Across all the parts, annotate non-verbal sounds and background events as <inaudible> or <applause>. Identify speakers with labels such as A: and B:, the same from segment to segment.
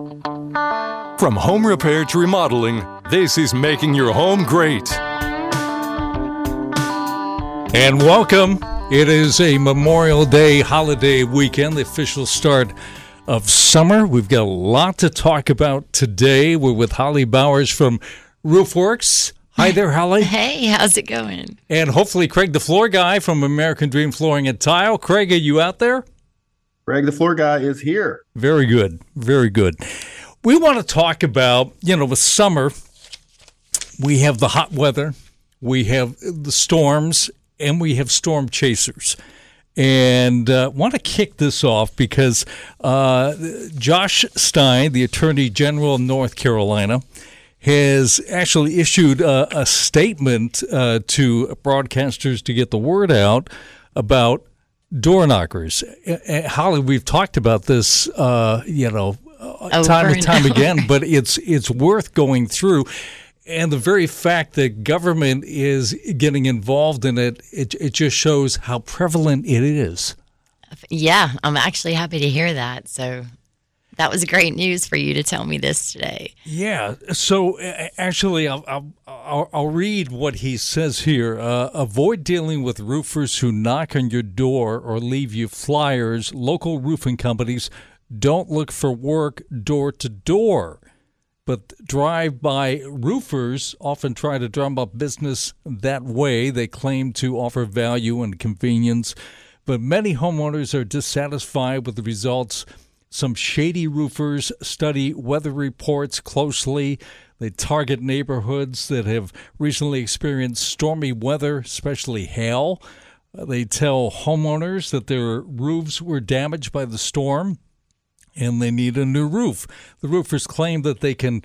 A: From home repair to remodeling, this is making your home great.
B: And welcome. It is a Memorial Day holiday weekend, the official start of summer. We've got a lot to talk about today. We're with Holly Bowers from Roofwerks. Hi there, Holly. <laughs>
C: Hey, how's it going?
B: And hopefully, Craig, the floor guy from American Dream Flooring and Tile. Craig, are you out there?
D: Cregg, the floor guy, is here.
B: Very good. Very good. We want to talk about, you know, with summer, we have the hot weather, we have the storms, and we have storm chasers. And uh, want to kick this off because uh, Josh Stein, the Attorney General of North Carolina, has actually issued a, a statement uh, to broadcasters to get the word out about door knockers. Holly, we've talked about this, uh, you know, uh, time and time again, but it's it's worth going through. And the very fact that government is getting involved in it, it, it just shows how prevalent it is.
C: Yeah, I'm actually happy to hear that. So that was great news for you to tell me this today.
B: Yeah. So actually, I'll, I'll, I'll read what he says here. Uh, avoid dealing with roofers who knock on your door or leave you flyers. Local roofing companies don't look for work door to door. But drive by roofers often try to drum up business that way. They claim to offer value and convenience, but many homeowners are dissatisfied with the results some shady roofers study weather reports closely. They target neighborhoods that have recently experienced stormy weather, especially hail. They tell homeowners that their roofs were damaged by the storm and they need a new roof. The roofers claim that they can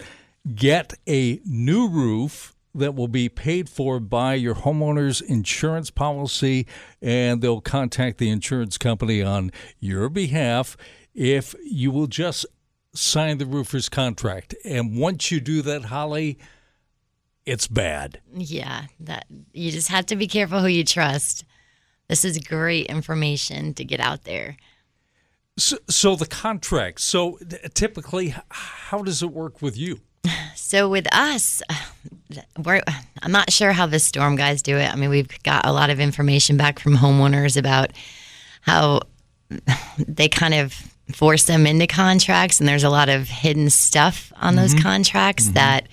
B: get a new roof that will be paid for by your homeowner's insurance policy, and they'll contact the insurance company on your behalf if you will just sign the roofer's contract. And once you do that, Holly, it's bad.
C: Yeah, that you just have to be careful who you trust. This is great information to get out there.
B: So, so the contract. So typically, how does it work with you? <sighs>
C: So with us, <sighs> we're, I'm not sure how the storm guys do it. I mean, we've got a lot of information back from homeowners about how <sighs> they kind of force them into contracts, and there's a lot of hidden stuff on mm-hmm. those contracts mm-hmm. that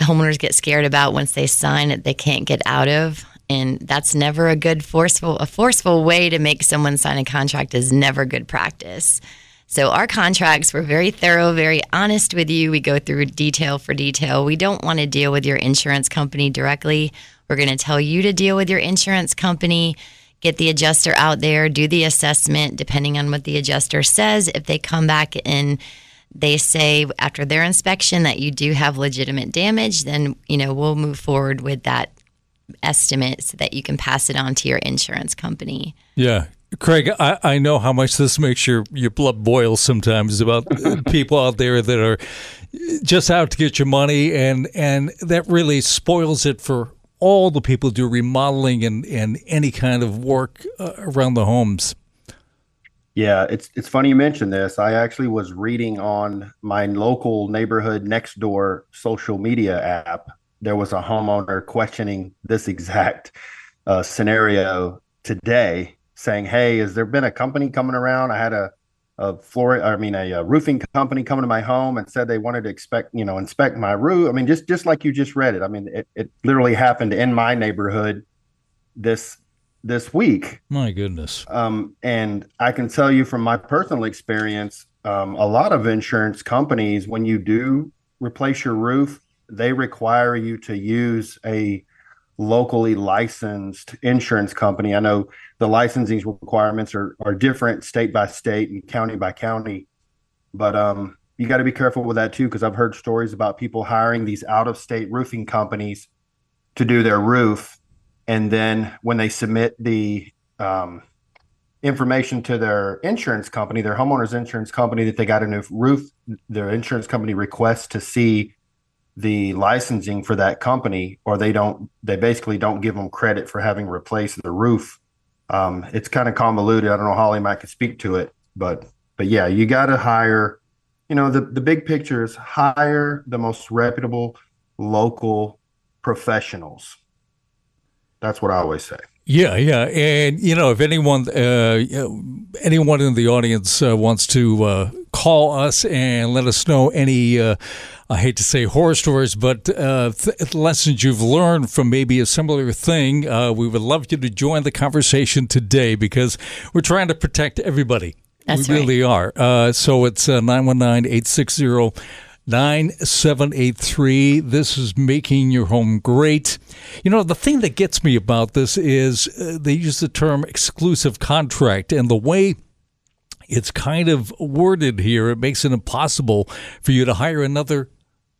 C: homeowners get scared about once they sign it, they can't get out of. And that's never a good forceful a forceful way to make someone sign a contract is never good practice. So our contracts were very thorough, very honest with you. We go through detail for detail. We don't want to deal with your insurance company directly. We're going to tell you to deal with your insurance company get the adjuster out there, do the assessment, depending on what the adjuster says. If they come back and they say after their inspection that you do have legitimate damage, then you know we'll move forward with that estimate so that you can pass it on to your insurance company.
B: Yeah. Craig, I, I know how much this makes your, your blood boil sometimes about <laughs> people out there that are just out to get your money and and that really spoils it for all the people do remodeling and, and any kind of work uh, around the homes.
D: Yeah, it's it's funny you mentioned this. I actually was reading on my local neighborhood next door social media app. There was a homeowner questioning this <laughs> exact uh, scenario today, saying, "Hey, has there been a company coming around? I had a a floor i mean a, a, roofing company coming to my home and said they wanted to expect you know inspect my roof. I mean just just like you just read it. I mean it, it literally happened in my neighborhood this this week.
B: My goodness.
D: Um, and i can tell you from my personal experience um, a lot of insurance companies when you do replace your roof they require you to use a locally licensed insurance company. I know the licensing requirements are, are different state by state and county by county, but um, you got to be careful with that too because I've heard stories about people hiring these out of state roofing companies to do their roof, and then when they submit the um, information to their insurance company, their homeowner's insurance company, that they got a new roof, their insurance company requests to see the licensing for that company or they don't they basically don't give them credit for having replaced the roof um, it's kind of convoluted i don't know holly might could speak to it but but yeah you got to hire you know, the, the big picture is hire the most reputable local professionals. That's what I always say.
B: Yeah, yeah, and you know, if anyone, uh, anyone in the audience uh, wants to uh, call us and let us know any, uh, I hate to say horror stories, but uh, th- lessons you've learned from maybe a similar thing, uh, we would love you to join the conversation today because we're trying to protect everybody.
C: That's
B: we really are. so it's 919 860 9783. This is making your home great. You know, the thing that gets me about this is uh, they use the term exclusive contract, and the way it's kind of worded here, it makes it impossible for you to hire another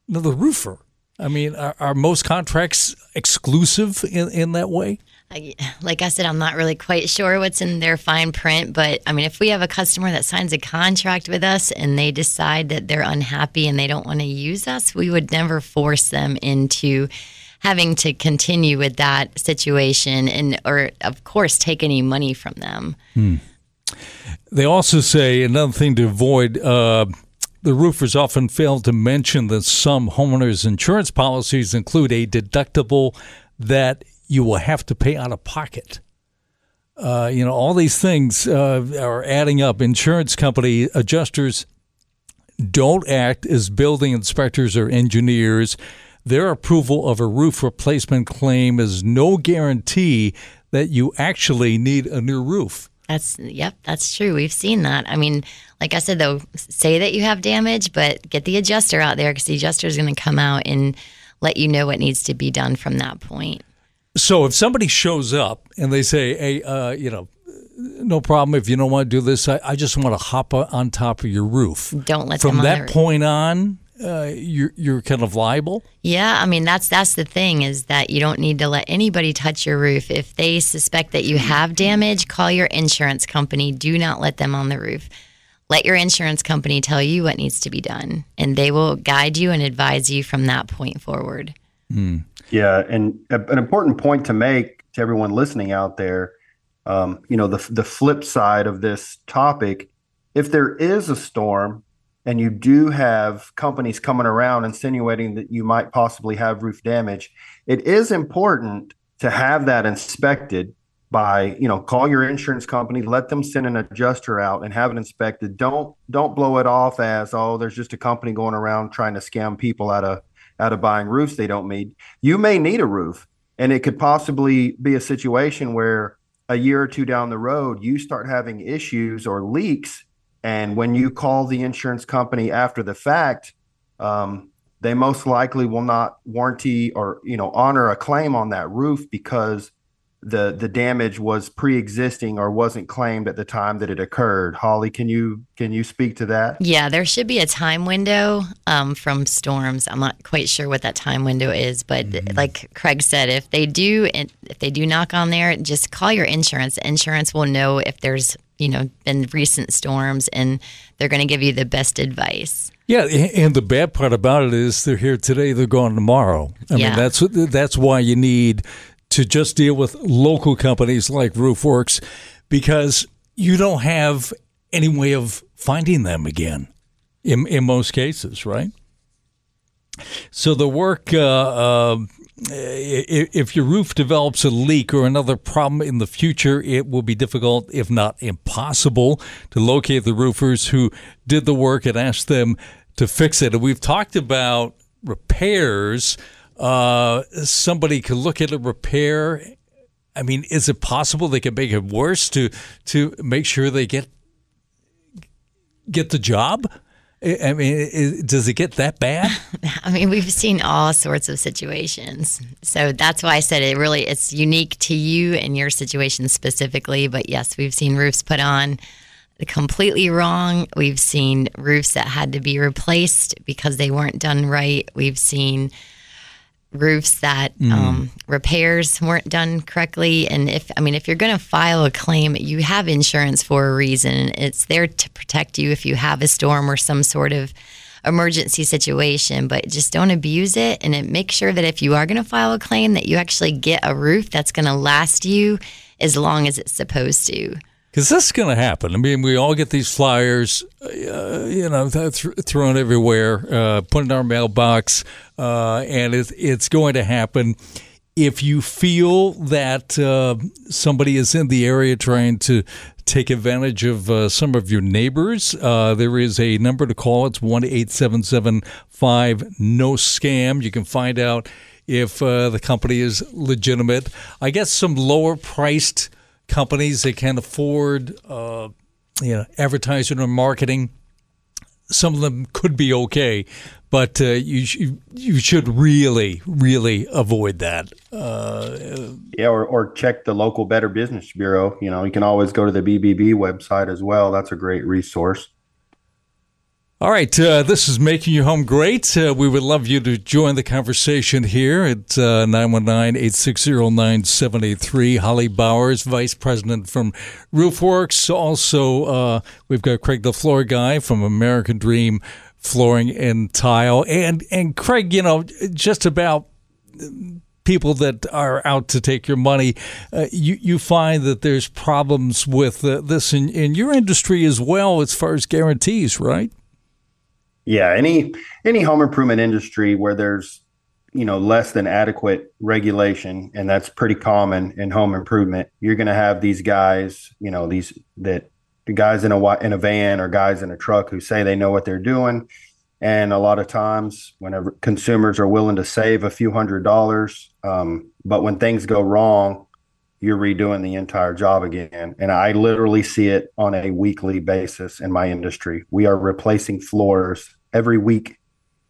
B: another roofer. I mean, are, are most contracts exclusive in, in that way?
C: I, like I said, I'm not really quite sure what's in their fine print, but I mean, if we have a customer that signs a contract with us and they decide that they're unhappy and they don't want to use us, we would never force them into having to continue with that situation and, or of course, take any money from them.
B: Hmm. They also say another thing to avoid. Uh, the roofers often fail to mention that some homeowners' insurance policies include a deductible that you will have to pay out of pocket. Uh, you know, all these things uh, are adding up. Insurance company adjusters don't act as building inspectors or engineers. Their approval of a roof replacement claim is no guarantee that you actually need a new roof.
C: That's yep, that's true. We've seen that. I mean, like I said though, say that you have damage, but get the adjuster out there because the adjuster is going to come out and let you know what needs to be done from that point.
B: So if somebody shows up and they say, "Hey, uh, you know, no problem if you don't want to do this. I, I just want to hop on top of your roof."
C: Don't let them
B: from that point on. Uh, you're you're kind of liable.
C: Yeah, I mean that's that's the thing is that you don't need to let anybody touch your roof. If they suspect that you have damage, call your insurance company. Do not let them on the roof. Let your insurance company tell you what needs to be done, and they will guide you and advise you from that point forward.
B: Mm.
D: Yeah, and an important point to make to everyone listening out there, um, you know, the the flip side of this topic, if there is a storm and you do have companies coming around insinuating that you might possibly have roof damage, it is important to have that inspected by you know call your insurance company let them send an adjuster out and have it inspected. Don't don't blow it off as oh there's just a company going around trying to scam people out of out of buying roofs they don't need. You may need a roof, and it could possibly be a situation where a year or two down the road you start having issues or leaks, and when you call the insurance company after the fact, um, they most likely will not warranty or you know honor a claim on that roof because the the damage was pre-existing or wasn't claimed at the time that it occurred. Holly, can you can you speak to that?
C: Yeah, there should be a time window um, from storms. I'm not quite sure what that time window is, but mm-hmm. like Craig said, if they do if they do knock on there, just call your insurance. Insurance will know if there's you know been recent storms, and they're going to give you the best advice.
B: Yeah, and the bad part about it is they're here today, they're gone tomorrow. I yeah. mean, that's that's why you need to just deal with local companies like Roofwerks because you don't have any way of finding them again in, in most cases, right? So the work, uh, uh, if your roof develops a leak or another problem in the future, it will be difficult, if not impossible, to locate the roofers who did the work and ask them to fix it. And we've talked about repairs uh, somebody could look at a repair. I mean, is it possible they could make it worse to to make sure they get get the job? I mean, does it get that bad? <laughs>
C: I mean, we've seen all sorts of situations. So that's why I said it really it's unique to you and your situation specifically. But yes, we've seen roofs put on completely wrong. We've seen roofs that had to be replaced because they weren't done right. We've seen roofs that mm. um, repairs weren't done correctly. And if, I mean, if you're going to file a claim, you have insurance for a reason. It's there to protect you if you have a storm or some sort of emergency situation, but just don't abuse it. And it, make sure that if you are going to file a claim, that you actually get a roof that's going to last you as long as it's supposed to.
B: Because this is going to happen. I mean, we all get these flyers, uh, you know, th- thrown everywhere, uh, put in our mailbox, uh, and it, it's going to happen. If you feel that uh, somebody is in the area trying to take advantage of uh, some of your neighbors, uh, there is a number to call. It's one eight seven seven five no scam. You can find out if the company is legitimate. I guess some lower priced companies that can afford, uh, you know, advertising or marketing. Some of them could be okay, but uh, you sh- you should really really avoid that. Uh,
D: yeah, or, or check the local Better Business Bureau. You know, you can always go to the BBB website as well. That's a great resource.
B: All right, uh, this is Making Your Home Great. Uh, we would love you to join the conversation here at uh, 919 860 9783. Holly Bowers, Vice President from Roofwerks. Also, uh, we've got Craig the Floor Guy from American Dream Flooring and Tile. And, and Craig, you know, just about people that are out to take your money, uh, you you find that there's problems with uh, this in, in your industry as well as far as guarantees, right?
D: Yeah, any any home improvement industry where there's you know less than adequate regulation, and that's pretty common in home improvement. You're going to have these guys, you know, these that the guys in a in a van or guys in a truck who say they know what they're doing, and a lot of times, whenever consumers are willing to save a few hundred dollars, um, but when things go wrong, you're redoing the entire job again. And I literally see it on a weekly basis in my industry. We are replacing floors every week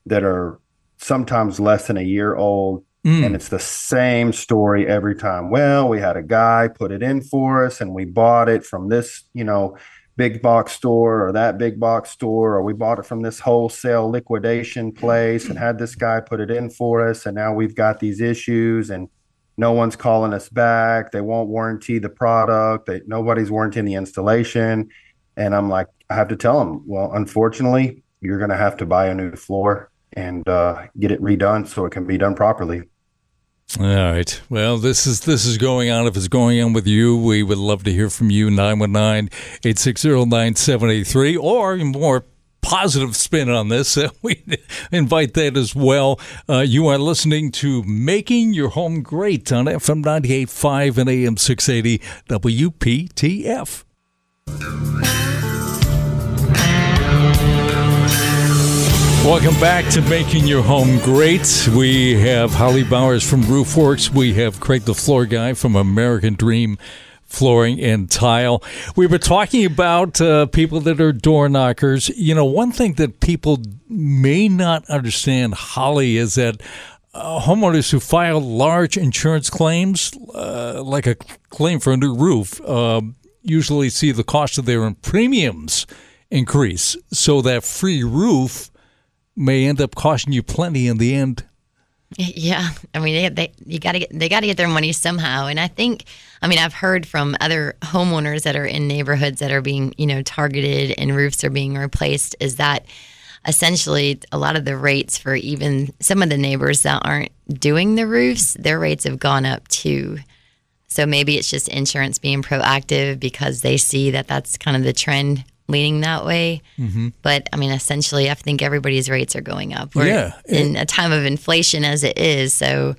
D: that are sometimes less than a year old. Mm. And it's the same story every time. Well, we had a guy put it in for us and we bought it from this, you know, big box store or that big box store, or we bought it from this wholesale liquidation place and had this guy put it in for us. And now we've got these issues and no one's calling us back. They won't warranty the product. They, nobody's warranting the installation. And I'm like, I have to tell them, well, unfortunately, you're going to have to buy a new floor and uh, get it redone so it can be done properly.
B: All right. Well, this is this is going on. If it's going on with you, we would love to hear from you. 919-860-9783 or more positive spin on this. <laughs> We invite that as well. Uh, you are listening to Making Your Home Great on FM 98.5 and AM 680 WPTF. Welcome back to Making Your Home Great. We have Holly Bowers from Roofwerks. We have Craig the Floor Guy from American Dream Flooring and Tile. We were talking about uh, people that are door knockers. You know, one thing that people may not understand, Holly, is that uh, homeowners who file large insurance claims, uh, like a claim for a new roof, uh, usually see the cost of their premiums increase. So that free roof may end up costing you plenty in the end.
C: Yeah, I mean, they, they you got to get they got to get their money somehow, and I think, I mean, I've heard from other homeowners that are in neighborhoods that are being you know targeted and roofs are being replaced. Is that essentially a lot of the rates for even some of the neighbors that aren't doing the roofs, their rates have gone up too. So maybe it's just insurance being proactive because they see that that's kind of the trend leaning that way. Mm-hmm. But I mean, essentially, I think everybody's rates are going up. We're yeah. in a time of inflation as it is. So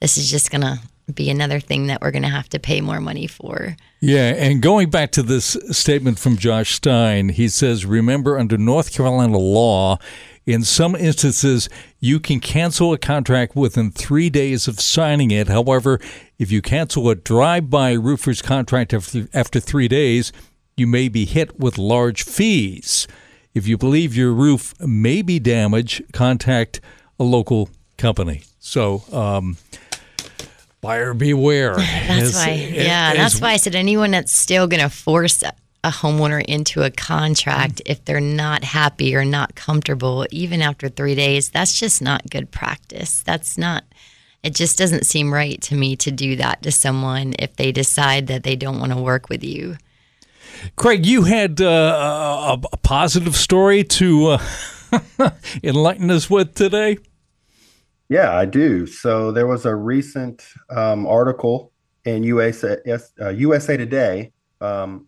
C: this is just going to be another thing that we're going to have to pay more money for.
B: Yeah. And going back to this statement from Josh Stein, he says, remember, under North Carolina law, in some instances, you can cancel a contract within three days of signing it. However, if you cancel a drive by roofer's contract after, after three days, you may be hit with large fees. If you believe your roof may be damaged, contact a local company. So, um, buyer beware. <laughs>
C: That's as, why, yeah, as, that's why I said anyone that's still going to force a homeowner into a contract if they're not happy or not comfortable, even after three days, that's just not good practice. That's not. It just doesn't seem right to me to do that to someone if they decide that they don't want to work with you.
B: Craig, you had uh, a, a, positive story to uh, <laughs> enlighten us with today.
D: Yeah, I do. So there was a recent um, article in USA, uh, USA Today um,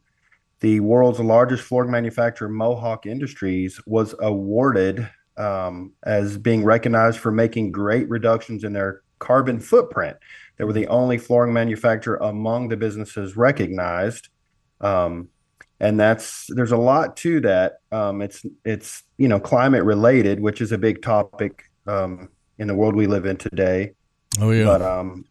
D: the world's largest flooring manufacturer, Mohawk Industries, was awarded um, as being recognized for making great reductions in their carbon footprint. They were the only flooring manufacturer among the businesses recognized. Um, and that's there's a lot to that. Um, it's it's you know climate related, which is a big topic um, in the world we live in today.
B: Oh yeah.
D: But um,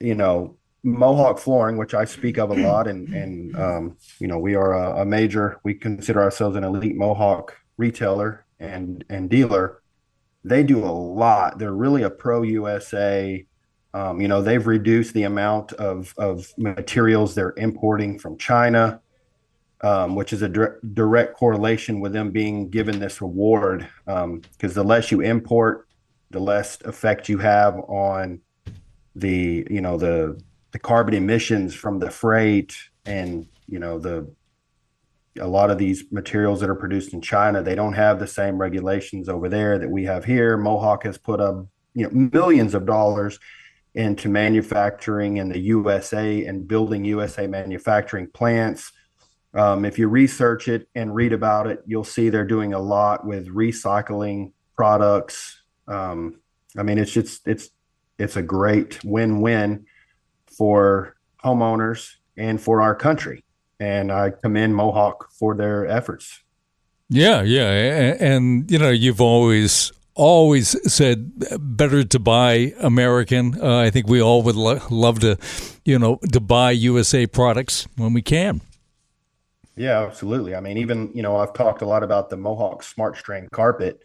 D: you know, Mohawk Flooring, which I speak of a <clears throat> lot, and and um, you know, we are a, a, major. We consider ourselves an elite Mohawk retailer and and dealer. They do a lot. They're really a pro USA. Um, you know, they've reduced the amount of of materials they're importing from China, um, which is a direct, direct correlation with them being given this award. Because um, the less you import, the less effect you have on the you know the the carbon emissions from the freight and you know the a lot of these materials that are produced in China they don't have the same regulations over there that we have here Mohawk has put up you know millions of dollars into manufacturing in the USA and building USA manufacturing plants um, if you research it and read about it you'll see they're doing a lot with recycling products um, I mean it's just it's it's a great win-win for homeowners and for our country. And I commend Mohawk for their efforts.
B: Yeah, yeah, and, and you know you've always always said better to buy American. Uh, I think we all would lo- love to, you know, to buy USA products when we can.
D: Yeah, absolutely. I mean, even you know, I've talked a lot about the Mohawk Smart Strand carpet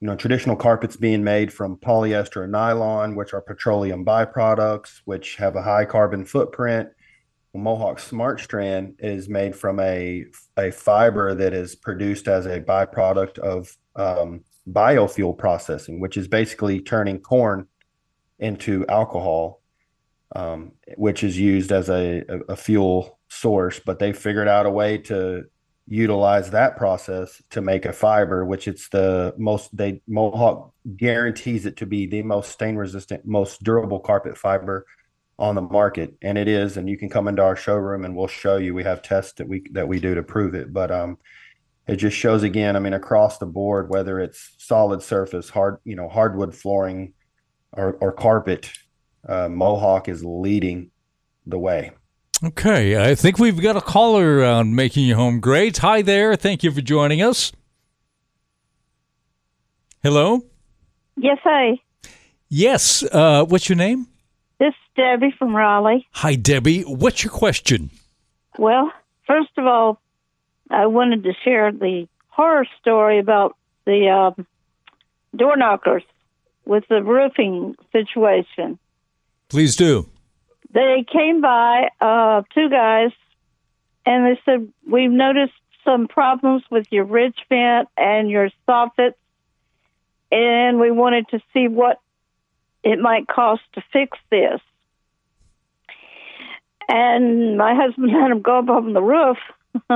D: you know, traditional carpets being made from polyester and nylon, which are petroleum byproducts, which have a high carbon footprint. Mohawk Smart Strand is made from a, a fiber that is produced as a byproduct of um, biofuel processing, which is basically turning corn into alcohol, um, which is used as a, a, fuel source. But they figured out a way to utilize that process to make a fiber, which it's the most they Mohawk guarantees it to be the most stain resistant, most durable carpet fiber on the market, and it is. And you can come into our showroom and we'll show you. We have tests that we that we do to prove it, but um, it just shows again. I mean, across the board, whether it's solid surface, hard you know hardwood flooring, or, or carpet, uh, Mohawk is leading the way.
B: Okay, I think we've got a caller around making your home great. Hi there. Thank you for joining us. Hello?
E: Yes, hi.
B: Yes. Uh, what's your name?
E: This is Debbie from Raleigh.
B: Hi, Debbie. What's your question?
E: Well, first of all, I wanted to share the horror story about the um, door knockers with the roofing situation.
B: Please do
E: they came by, uh, two guys, and they said, We've noticed some problems with your ridge vent and your soffits, and we wanted to see what it might cost to fix this. And my husband <laughs> had him go up on the roof, <laughs>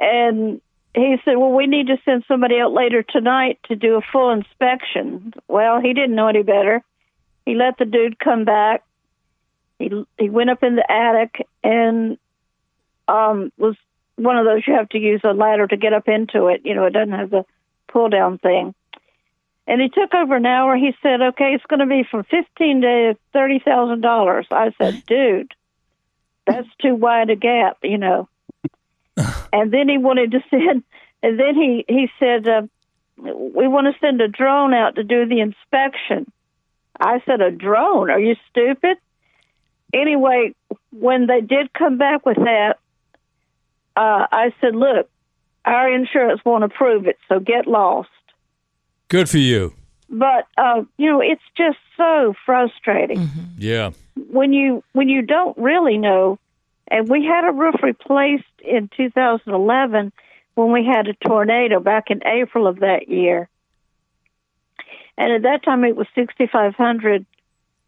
E: and he said, Well, we need to send somebody out later tonight to do a full inspection. Well, he didn't know any better. He let the dude come back he he went up in the attic and um was one of those you have to use a ladder to get up into it. You know, it doesn't have the pull down thing. And he took over an hour. He said, "Okay, it's going to be from fifteen to thirty thousand dollars." I said, "Dude, that's too wide a gap," you know. <laughs> and then he wanted to send, and then he he said, uh, "We want to send a drone out to do the inspection." I said, "A drone? Are you stupid?" anyway, when they did come back with that, uh, I said, "Look, our insurance won't approve it, so get lost."
B: Good for you.
E: But uh, you know, it's just so frustrating.
B: Mm-hmm. Yeah.
E: When you when you don't really know, and we had a roof replaced in 2011 when we had a tornado back in April of that year, and at that time it was 6,500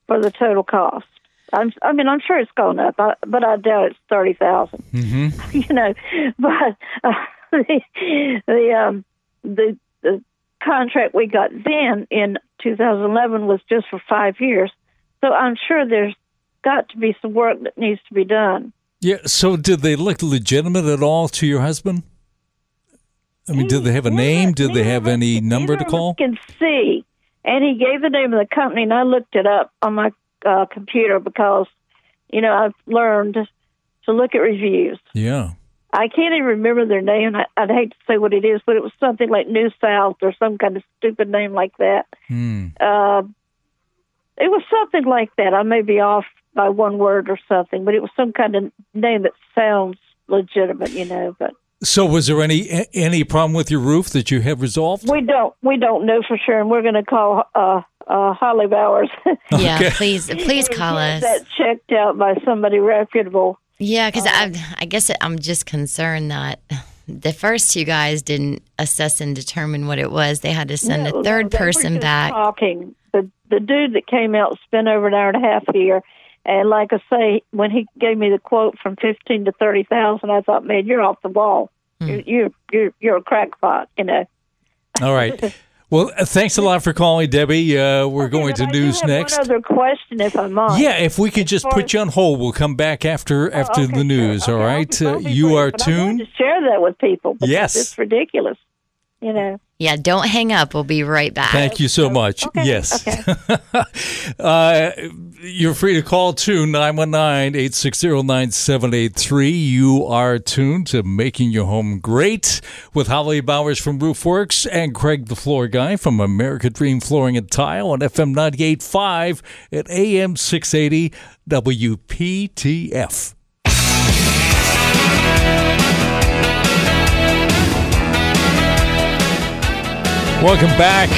E: for the total cost. I'm, I mean, I'm sure it's gone up, but I doubt it's thirty thousand.
B: Mm-hmm. <laughs>
E: You know, but uh, <laughs> the the, um, the the contract we got then in 2011 was just for five years, so I'm sure there's got to be some work that needs to be done.
B: Yeah. So did they look legitimate at all to your husband? I mean, did they have a name? Did they have any number to
E: Neither of us
B: call?
E: Can see, and he gave the name of the company, and I looked it up on my uh, computer because, you know, I've learned to look at reviews.
B: Yeah.
E: I can't even remember their name. I, I'd hate to say what it is, but it was something like New South or some kind of stupid name like that.
B: Hmm.
E: Uh, it was something like that. I may be off by one word or something, but it was some kind of name that sounds legitimate, you know. But
B: So was there any any problem with your roof that you have resolved?
E: we don't we don't know for sure, and we're going to call uh, uh, Holly Bowers. <laughs>
C: Yeah,
B: Okay.
C: please, please call
E: Get
C: us.
E: That checked out by somebody reputable.
C: Yeah, because I, I guess I'm just concerned that the first two guys didn't assess and determine what it was. They had to send
E: No,
C: a third
E: no, they were
C: person back.
E: Talking the the dude that came out spent over an hour and a half here, and like I say, when he gave me the quote from fifteen to thirty thousand, I thought, man, you're off the wall.
C: Hmm.
E: You're, you're you're you're a crackpot, you know.
B: All right. <laughs> Well, uh, thanks a lot for calling, Debbie. Uh, we're going to
E: I
B: news next.
E: One other question, if I might.
B: Yeah, if we could just put you on hold, we'll come back after after
E: Oh, okay,
B: the
E: sure.
B: news.
E: Okay,
B: all
E: I'll
B: uh, you are
E: but I
B: tuned.
E: to share that with people.
B: Yes.
E: it's ridiculous. You know.
C: Yeah, don't hang up. We'll be right back.
B: Thank you so much.
E: Okay,
B: Yes.
E: okay. <laughs>
B: uh, you're free to call too, 919 860 9783. You are tuned to Making Your Home Great with Holly Bowers from Roofwerks and Craig the Floor Guy from America Dream Flooring and Tile on FM 98.5 at AM 680 WPTF. Welcome back.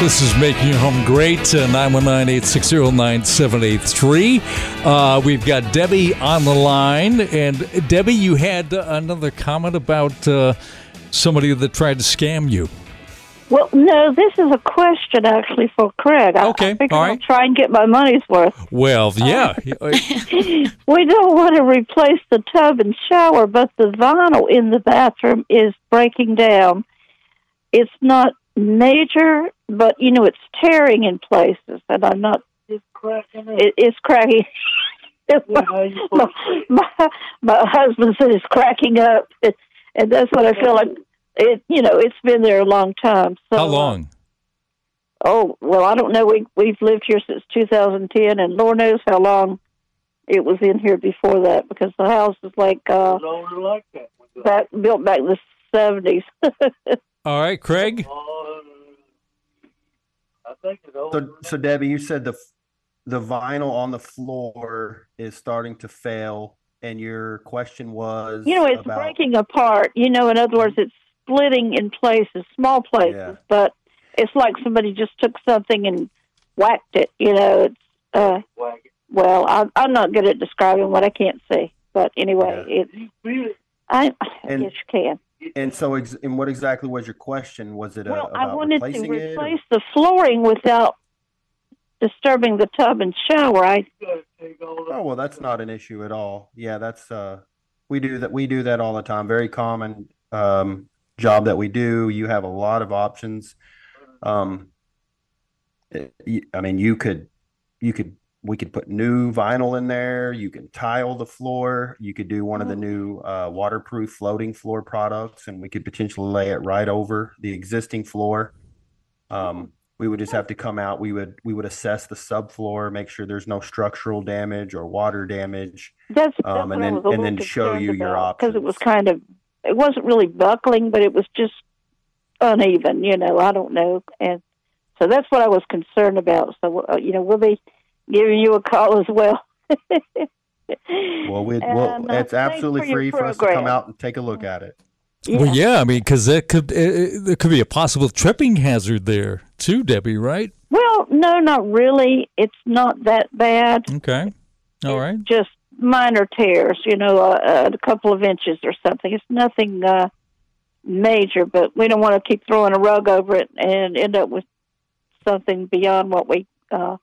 B: This is Making Your Home Great, uh, 919-860-9783. Uh, we've got Debbie on the line. And Debbie, you had uh, another comment about uh, somebody that tried to scam you.
E: Well, no, this is a question actually for Craig. I,
B: Okay,
E: I
B: all
E: I'll
B: right.
E: try and get my money's worth.
B: Well, yeah. <laughs> Uh,
E: We don't want to replace the tub and shower, but the vinyl in the bathroom is breaking down. It's not major, but you know it's tearing in places, and I'm not. It's cracking. It, it's cracking. <laughs> my, my, my husband said it's cracking up, and that's what I feel like. It you know it's been there a long time. So
B: How
E: uh,
B: long?
E: Oh well, I don't know. We we've lived here since 2010, and Lord knows how long it was in here before that because the house is like uh, back built back in the 70s. <laughs>
B: All right, Craig.
D: So, so Debbie, you said the the vinyl on the floor is starting to fail, and your question was,
E: you know, it's
D: about,
E: breaking apart. You know, in other words, it's splitting in places, small places,
D: Yeah.
E: but it's like somebody just took something and whacked it. You know, it's uh, well, I'm I'm not good at describing what I can't see, but anyway, it's I, I
D: And-
E: guess you can.
D: And so, ex- and what exactly was your question? Was it uh,
E: Well,
D: about
E: I wanted to replace the flooring without disturbing the tub and shower. I
D: Oh well, that's not an issue at all. Yeah, that's uh, we do that. We do that all the time. Very common um, job that we do. You have a lot of options. Um, I mean, you could, you could, we could put new vinyl in there. You can tile the floor. You could do one of the new uh, waterproof floating floor products, and we could potentially lay it right over the existing floor. Um, we would just have to come out. We would we would assess the subfloor, make sure there's no structural damage or water damage.
E: that's, that's
D: Um, and then- and then show you your
E: about, because it was kind of it wasn't really buckling, but it was just uneven. You know, I don't know, and so that's what I was concerned about. So uh, you know, we'll be giving you a call as well. <laughs>
D: Well, we well,
E: uh,
D: it's absolutely
E: for your
D: free for us to come out and take a look at it.
B: Well, yeah, I mean, because that could there could be a possible tripping hazard there too, Debbie. Right?
E: Well, no, not really. It's not that bad.
B: Okay. All right.
E: just minor tears, you know, uh, uh, a couple of inches or something. It's nothing uh, major, but we don't want to keep throwing a rug over it and end up with something beyond what we, uh,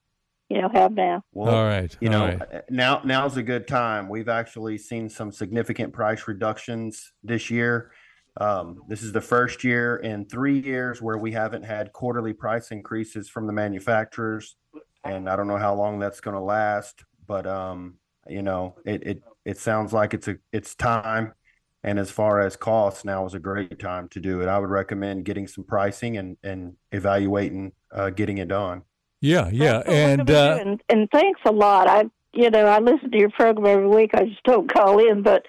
E: you know, have now.
D: Well,
B: All right.
D: you
B: all
D: know,
B: right.
D: uh, now now's a good time. We've actually seen some significant price reductions this year. Um, this is the first year in three years where we haven't had quarterly price increases from the manufacturers, and I don't know how long that's going to last. But um, you know, it, it it sounds like it's a it's time. And as far as costs, now is a great time to do it. I would recommend getting some pricing and and evaluating uh, getting it done.
B: Yeah, yeah,
E: That's
B: and uh,
E: and and thanks a lot. I you know I listen to your program every week. I just don't call in, but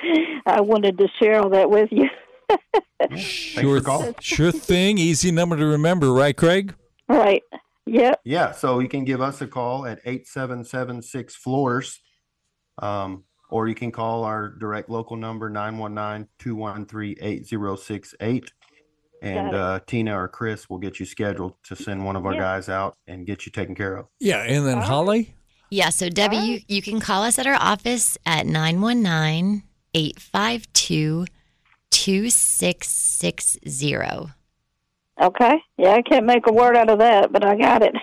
E: I wanted to share all that with you. <laughs>
B: sure,
D: for
B: sure thing. Easy number to remember, right, Craig?
E: right. Yep.
D: Yeah, so you can give us a call at eight seven seven six floors. Um, or you can call our direct local number 919-213-8068 and uh, Tina or Chris will get you scheduled to send one of our
E: Yeah.
D: guys out and get you taken care of.
B: Yeah, and then Holly.
C: Yeah, so Debbie, you, you can call us at our office at 919 852 2660.
E: Okay. Yeah, I can't make a word out of that, but I got it.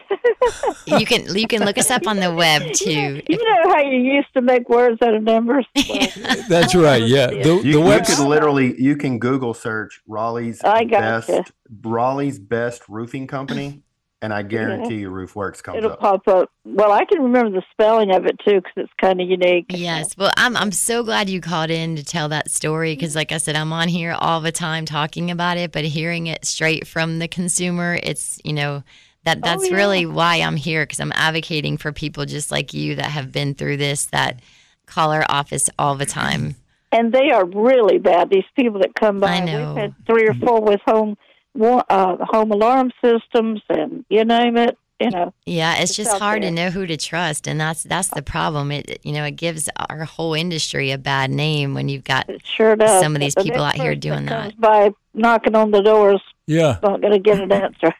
C: You can you can look us up on the <laughs> web too.
E: you know how you used to make words out of numbers. <laughs> Well,
B: That's right. Yeah, the,
D: You,
B: the web.
D: could literally you can Google search Raleigh's
E: I gotcha.
D: best Raleigh's best roofing company, and I guarantee your roof works comes
E: It'll
D: up.
E: pop up. Well, I can remember the spelling of it too because it's kind of unique.
C: Yes. Well, I'm I'm so glad you called in to tell that story because, like I said, I'm on here all the time talking about it, but hearing it straight from the consumer, it's you know that that's
E: yeah.
C: really why I'm here because I'm advocating for people just like you that have been through this that call our office all the time.
E: And they are really bad. These people that come by.
C: I know.
E: We've had three or four with home uh, home alarm systems, and you name it. You know.
C: Yeah, it's
E: It's
C: just hard
E: there.
C: to know who to trust, and that's that's the problem. It you know it gives our whole industry a bad name when you've got
E: sure does.
C: Some of these
E: The
C: people out here doing that.
E: comes By knocking on the doors,
B: Yeah.
E: not going to get an <laughs> answer.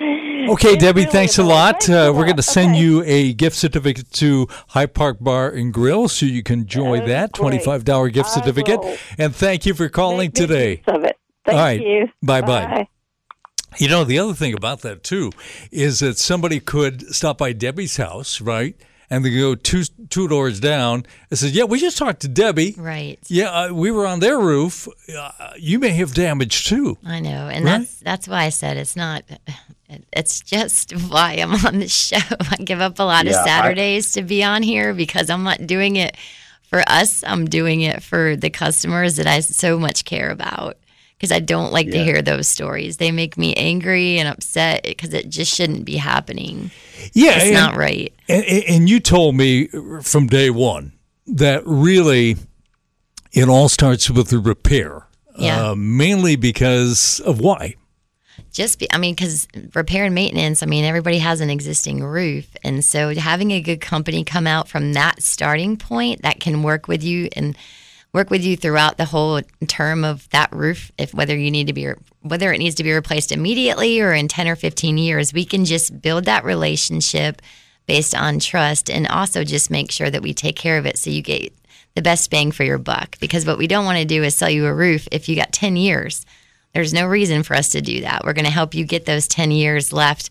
B: Okay, Debbie,
E: really
B: thanks a lot. Uh, we're going to send
E: Okay.
B: you a gift certificate to High Park Bar and Grill so you can enjoy
E: That's
B: that
E: great.
B: $25 gift
E: I
B: certificate.
E: will.
B: And thank you for calling
E: Make
B: today.
E: Of it. Thank
B: All right.
E: you.
B: Bye-bye.
E: Bye.
B: You know, the other thing about that, too, is that somebody could stop by Debbie's house, right? And they go two two doors down and says, Yeah, we just talked to Debbie.
C: right.
B: Yeah, uh, we were on their roof. Uh, you may have damage, too.
C: I know, and
B: Right?
C: that's that's why I said it's not. It's just why I'm on the show. <laughs> I give up a lot
D: Yeah,
C: of
D: I-
C: Saturdays to be on here because I'm not doing it for us. I'm doing it for the customers that I so much care about. Because I don't like to hear those stories. They make me angry and upset because it just shouldn't be happening.
B: Yeah,
C: It's
B: and-
C: not right.
B: And, and you told me from day one that really it all starts with the repair.
C: Yeah.
B: Uh, mainly because of why?
C: Just be, I mean, because repair and maintenance, I mean, everybody has an existing roof. And so having a good company come out from that starting point that can work with you and work with you throughout the whole term of that roof, if whether you need to be, whether it needs to be replaced immediately or in 10 or 15 years, we can just build that relationship based on trust and also just make sure that we take care of it so you get the best bang for your buck. Because what we don't want to do is sell you a roof if you got 10 years. There's no reason for us to do that. We're going to help you get those 10 years left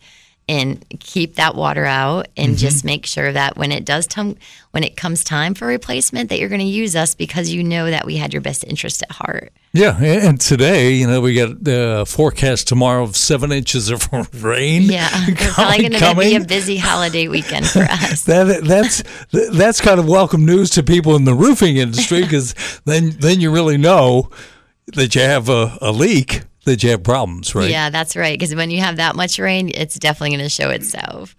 C: and keep that water out and mm-hmm. just make sure that when it does come when it comes time for replacement that you're going to use us because you know that we had your best interest at heart.
B: Yeah, and today, you know, we got the forecast tomorrow of seven inches of <laughs> rain.
C: Yeah. It's probably going to be a busy holiday weekend for <laughs> us.
B: That, that's that's kind of welcome news to people in the roofing industry because then then you really know that you have a, a leak, that you have problems, right?
C: Yeah, that's right because when you have that much rain, it's definitely going to show itself.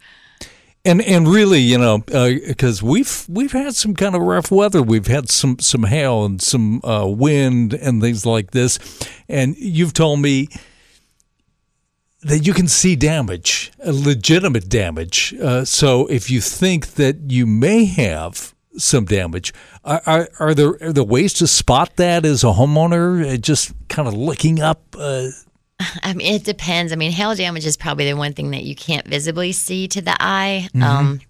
B: And and really, you know, because we've we've had some kind of rough weather. We've had some some hail and some uh, wind and things like this. And you've told me that you can see damage, uh, legitimate damage. Uh, so if you think that you may have some damage, are, are, are there are there ways to spot that as a homeowner? Uh, just kind of looking up. Uh, <laughs>
C: I mean, it depends. I mean, hail damage is probably the one thing that you can't visibly see to the eye, um,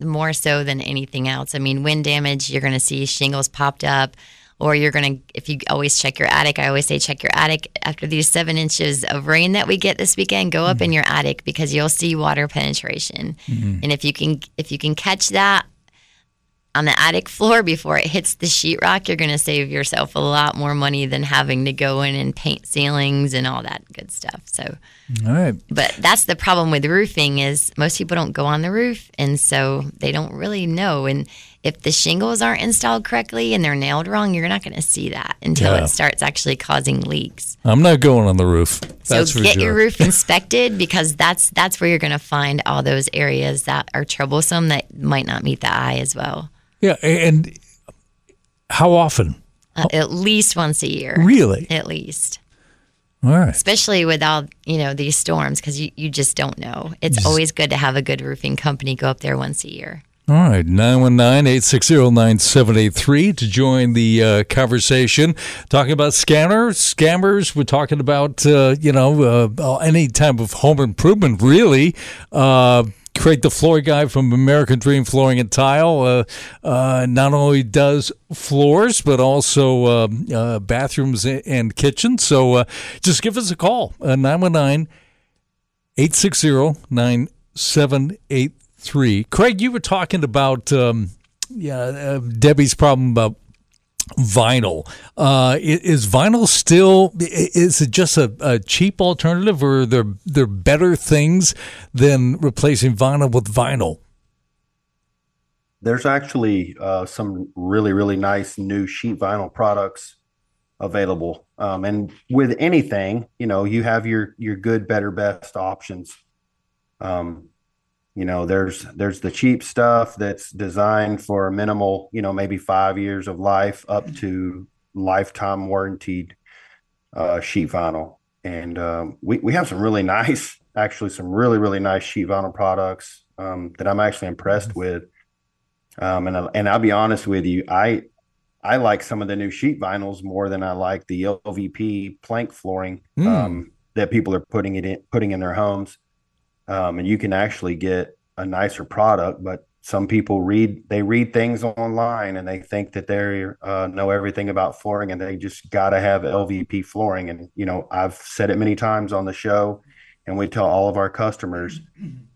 C: more so than anything else. I mean, wind damage, you're going to see shingles popped up, or you're going to, if you always check your attic, I always say check your attic after these seven inches of rain that we get this weekend. Go up in your attic because you'll see water penetration, and if you can, if you can catch that on the attic floor before it hits the sheetrock, you're going to save yourself a lot more money than having to go in and paint ceilings and all that good stuff. So,
B: all right.
C: but that's the problem with roofing is most people don't go on the roof, and so they don't really know. And if the shingles aren't installed correctly and they're nailed wrong, you're not going to see that until
B: Yeah.
C: it starts actually causing leaks.
B: I'm not going on the roof. That's
C: so get
B: sure.
C: your roof <laughs> inspected because that's that's where you're going to find all those areas that are troublesome that might not meet the eye as well.
B: Yeah, and how often?
C: Uh, at least once a year.
B: Really?
C: At least.
B: All right.
C: Especially with all, you know, these storms because you, you just don't know. It's always good to have a good roofing company go up there once a year.
B: All right, 919-860-9783 to join the uh, conversation. Talking about scanners, scammers. We're talking about, uh, you know, uh, any type of home improvement, really. Cregg the Floor Guy from American Dream Flooring and Tile uh, uh, not only does floors, but also uh, uh, bathrooms and- kitchens. So uh, just give us a call, uh, 919 860-9783. Cregg, you were talking about um, yeah, Debbie's problem about vinyl. Uh, is vinyl still? Is it just a, a cheap alternative, or are there there better things than replacing vinyl with vinyl?
D: There's actually uh, some really, really nice new sheet vinyl products available. Um, and with anything, you know, you have your your good, better, best options. Um, you know, there's there's the cheap stuff that's designed for a minimal, you know, maybe five years of life up to lifetime warranted uh, sheet vinyl. And um, we we have some really <laughs> nice, actually, some really really nice sheet vinyl products um, that I'm actually impressed with. Um, and I- and I'll be honest with you, I I like some of the new sheet vinyls more than I like the LVP plank flooring
B: Mm.
D: um, that people are putting it in putting in their homes. Um, and you can actually get a nicer product, but some people read they read things online and they think that they uh, know everything about flooring and they just got to have LVP flooring. And you know, I've said it many times on the show, and we tell all of our customers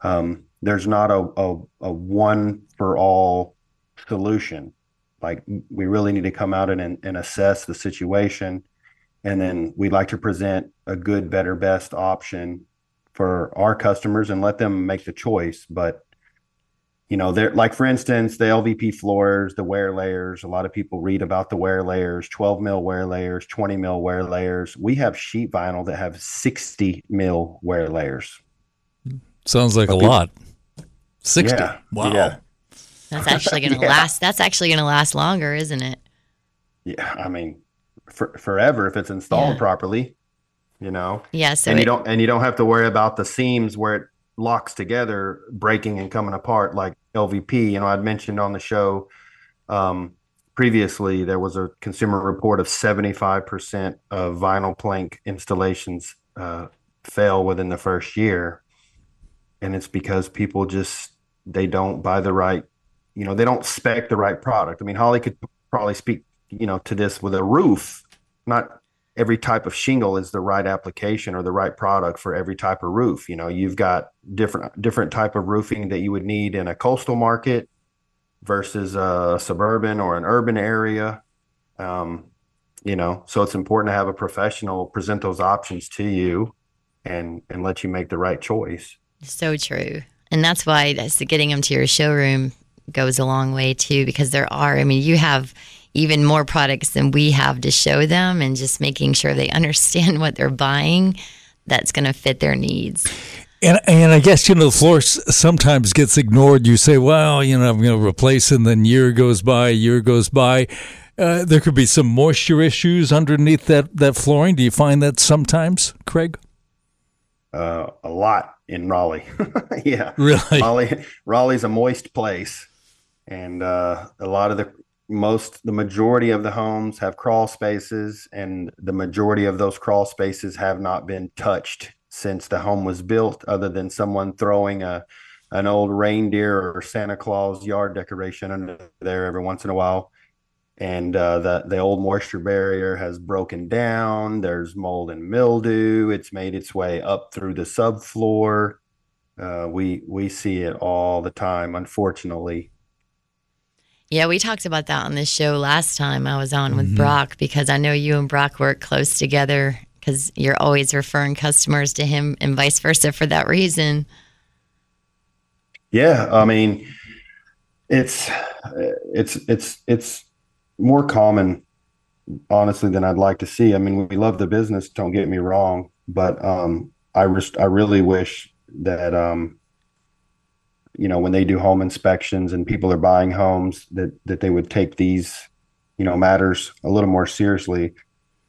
D: um, there's not a, a, a one for all solution. Like we really need to come out and, and assess the situation. And then we'd like to present a good, better, best option for our customers and let them make the choice. But you know, they're like for instance, the LVP floors, the wear layers. A lot of people read about the wear layers, 12 mil wear layers, 20 mil wear layers. We have sheet vinyl that have 60 mil wear layers.
B: Sounds like a
D: Okay.
B: lot. Sixty.
D: Yeah,
B: Wow.
D: yeah.
C: That's actually going <laughs> to
D: Yeah.
C: last. That's actually going to last longer, isn't it?
D: Yeah, I mean, for, forever if it's installed
C: Yeah.
D: properly, you know.
C: Yeah. So
D: and you don't and you don't have to worry about the seams where it locks together, breaking and coming apart like LVP. You know, I'd mentioned on the show um, previously there was a consumer report of 75% of vinyl plank installations uh, fail within the first year, and it's because people just they don't buy the right, you know, they don't spec the right product. I mean, Holly could probably speak, you know, to this with a roof. Not every type of shingle is the right application or the right product for every type of roof. You know, you've got different different type of roofing that you would need in a coastal market versus a suburban or an urban area. Um, you know, so it's important to have a professional present those options to you and and let you make the right choice.
C: So true. And that's why that's, getting them to your showroom goes a long way too, because there are, I mean, you have even more products than we have to show them and just making sure they <laughs> understand what they're buying that's going to fit their needs.
B: And and I guess you know the floor sometimes gets ignored. You say, well, you know, I'm going to replace, it, and then year goes by, year goes by. Uh, there could be some moisture issues underneath that that flooring. Do you find that sometimes, Cregg?
D: Uh, a lot in Raleigh. <laughs> yeah.
B: Really?
D: Raleigh, Raleigh's a moist place, and uh, a lot of the most, the majority of the homes have crawl spaces, and the majority of those crawl spaces have not been touched since the home was built, other than someone throwing a an old reindeer or Santa Claus yard decoration under there every once in a while. And uh, the the old moisture barrier has broken down. There's mold and mildew. It's made its way up through the subfloor. Uh, we we see it all the time, unfortunately.
C: Yeah, we talked about that on this show last time I was on with Brock because I know you and Brock work close together because you're always referring customers to him and vice versa for that reason.
D: Yeah, I mean, It's it's it's it's more common, honestly, than I'd like to see. I mean, we love the business. Don't get me wrong, but um, I res- I really wish that um, you know when they do home inspections and people are buying homes that that they would take these you know matters a little more seriously.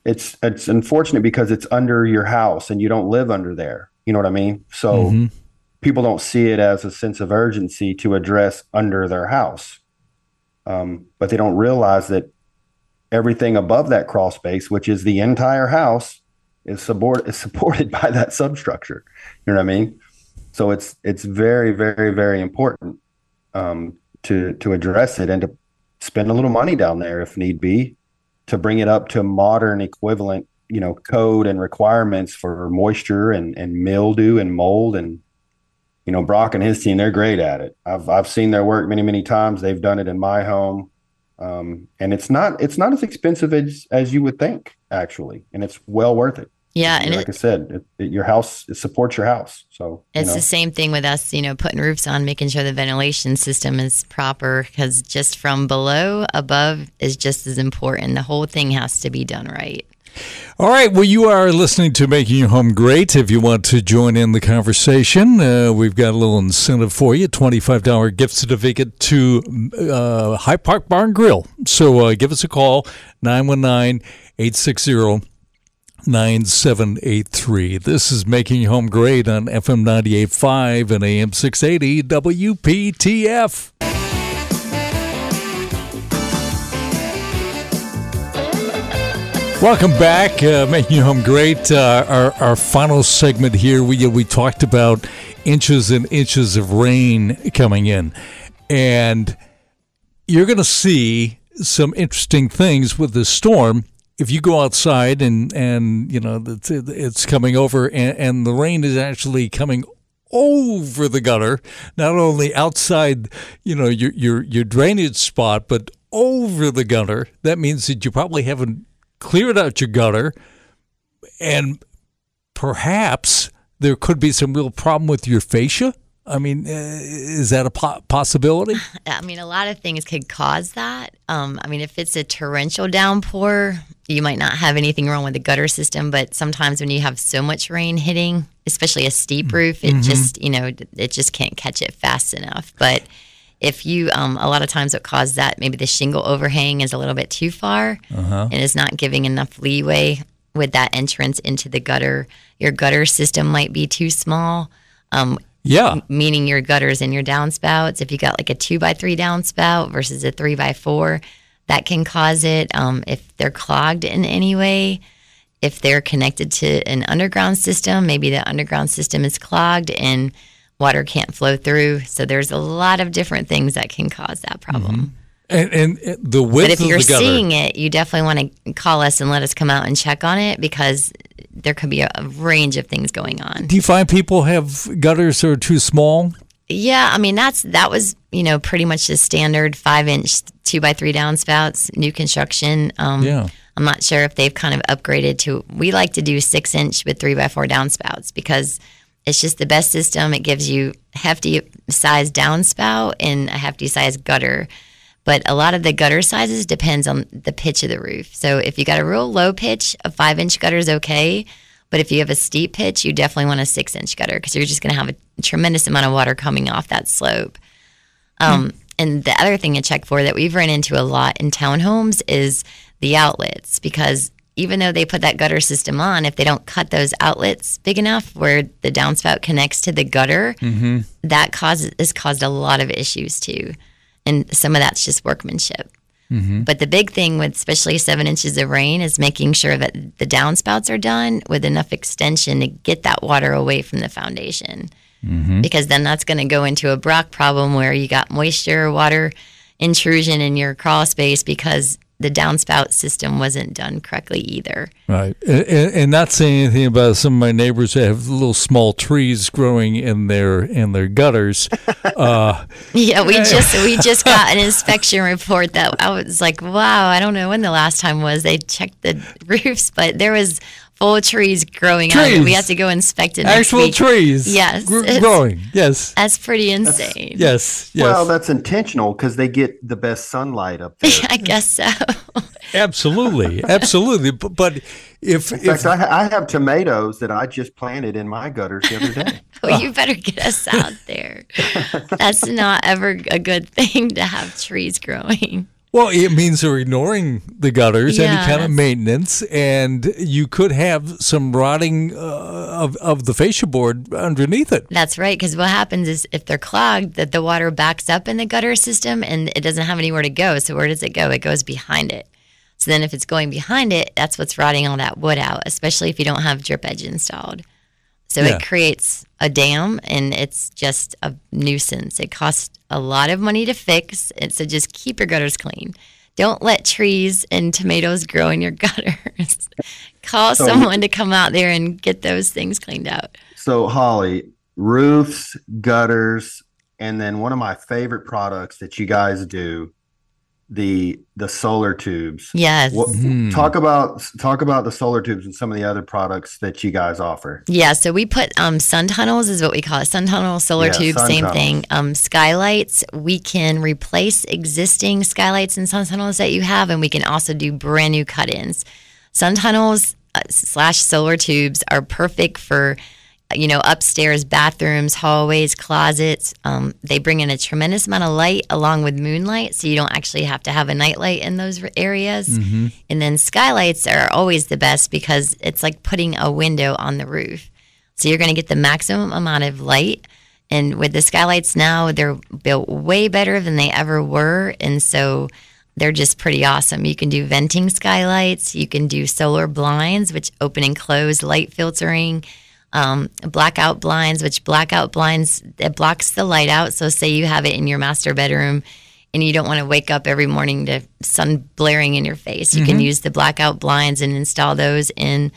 D: It's it's unfortunate because it's under your house and you don't live under there. You know what I mean? So.
B: Mm-hmm.
D: People don't see it as a sense of urgency to address under their house um, but they don't realize that everything above that crawl space, which is the entire house, is support is <laughs> supported by that substructure. You know what I mean? So it's it's very very very important um, to to address it and to spend a little money down there if need be to bring it up to modern equivalent you know code and requirements for moisture and and mildew and mold and you know, Brock and his team, they're great at it. I've I've seen their work many, many times. They've done it in my home. Um, and it's not it's not as expensive as as you would think, actually. And it's well worth it.
C: Yeah,
D: And
C: and
D: like
C: it,
D: I said, it, it, your house it supports your house. So you
C: it's
D: know.
C: the same thing with us, you know, putting roofs on, making sure the ventilation system is proper because just from below, above is just as important. The whole thing has to be done right.
B: All right. Well, you are listening to Making Your Home Great. If you want to join in the conversation, uh, we've got a little incentive for you $25 gift certificate to uh, High Park Barn Grill. So uh, give us a call, 919 860 9783. This is Making Home Great on FM 98.5 and AM 680 WPTF. Welcome back, uh, making home great. Uh, our our final segment here, we we talked about inches and inches of rain coming in, and you're going to see some interesting things with this storm. If you go outside and and you know it's, it's coming over, and, and the rain is actually coming over the gutter, not only outside, you know, your your your drainage spot, but over the gutter. That means that you probably haven't cleared out your gutter, and perhaps there could be some real problem with your fascia. I mean, is that a po- possibility? <laughs>
C: I mean, a lot of things could cause that. Um, I mean, if it's a torrential downpour, you might not have anything wrong with the gutter system, but sometimes when you have so much rain hitting, especially a steep roof, it just, you know, it just can't catch it fast enough. But if you, um, a lot of times what causes that, maybe the shingle overhang is a little bit too far and is not giving enough leeway with that entrance into the gutter. Your gutter system might be too small. Um,
B: Yeah.
C: meaning your gutters and your downspouts. If you got like a two by three downspout versus a three by four, that can cause it. Um, if they're clogged in any way, if they're connected to an underground system, maybe the underground system is clogged and water can't flow through. So there's a lot of different things that can cause that problem.
B: And, and the width
C: But if you're seeing it, you definitely want to call us and let us come out and check on it because there could be a, a range of things going on.
B: do you find people have gutters that are too small?
C: Yeah, I mean that's that was you know pretty much the standard five inch two by three downspouts, new construction. Um,
B: Yeah.
C: I'm not sure if they've kind of upgraded to. We like to do six inch with three by four downspouts because it's just the best system. It gives you hefty size downspout and a hefty size gutter. But a lot of the gutter sizes depends on the pitch of the roof. So if you got a real low pitch, a five inch gutter is okay. But if you have a steep pitch, you definitely want a six inch gutter because you're just going to have a tremendous amount of water coming off that slope. Um, And the other thing to check for that we've run into a lot in townhomes is the outlets because even though they put that gutter system on, if they don't cut those outlets big enough where the downspout connects to the gutter, that causes has caused a lot of issues too. And some of that's just workmanship. Mm-hmm. But the big thing with especially seven inches of rain is making sure that the downspouts are done with enough extension to get that water away from the foundation. Mm-hmm. Because then that's going to go into a Brock problem where you got moisture, water intrusion in your crawl space because the downspout system wasn't done correctly either.
B: Right. And, and not saying anything about some of my neighbors that have little small trees growing in their in their gutters. <laughs> Uh,
C: Yeah, we just we just got an <laughs> inspection report that I was like, wow, I don't know when the last time was they checked the <laughs> roofs, but there was full trees growing out of it. We have to go inspect it. Next
B: Actual
C: week.
B: trees.
C: Yes,
B: gr-
C: it's-
B: growing. Yes.
C: That's pretty insane.
B: Yes. Yes.
D: Well, that's intentional because they get the best sunlight up there. <laughs>
C: I guess so.
B: absolutely. <laughs> Absolutely. But, but if,
D: In
B: if
D: fact, I, I have tomatoes that I just planted in my gutters the other day. <laughs>
C: well, you better get us out there. That's not ever a good thing to have trees growing.
B: Well, it means they're ignoring the gutters, any kind of maintenance, and you could have some rotting uh, of, of the fascia board underneath it.
C: That's right. Because what happens is if they're clogged, that the water backs up in the gutter system and it doesn't have anywhere to go. So where does it go? It goes behind it. So then if it's going behind it, that's what's rotting all that wood out, especially if you don't have drip edge installed. So
B: Yeah.
C: it creates a dam and it's just a nuisance. It costs a lot of money to fix. And so just keep your gutters clean. Don't let trees and tomatoes grow in your <laughs> gutters. Call
D: So-
C: someone to come out there and get those things cleaned out.
D: So, Holly, roofs, gutters, and then one of my favorite products that you guys do, the the solar tubes.
C: Yes.
D: What,
B: Hmm.
D: Talk about talk about the solar tubes and some of the other products that you guys offer.
C: Yeah, so we put um, sun tunnels is what we call it. Sun tunnel, solar
D: Yeah,
C: tube, same
D: tunnels.
C: thing. Um, skylights, we can replace existing skylights and sun tunnels that you have, and we can also do brand new cut-ins. Sun tunnels uh, slash solar tubes are perfect for you know upstairs bathrooms, hallways, closets. Um, they bring in a tremendous amount of light along with moonlight, so you don't actually have to have a nightlight in those areas. And then skylights are always the best because it's like putting a window on the roof. So you're going to get the maximum amount of light. And with the skylights now, they're built way better than they ever were. And so they're just pretty awesome. You can do venting skylights, you can do solar blinds, which open and close light filtering, um, blackout blinds, which blackout blinds, it blocks the light out. So, say you have it in your master bedroom and you don't want to wake up every morning to sun blaring in your face, you can use the blackout blinds and install those in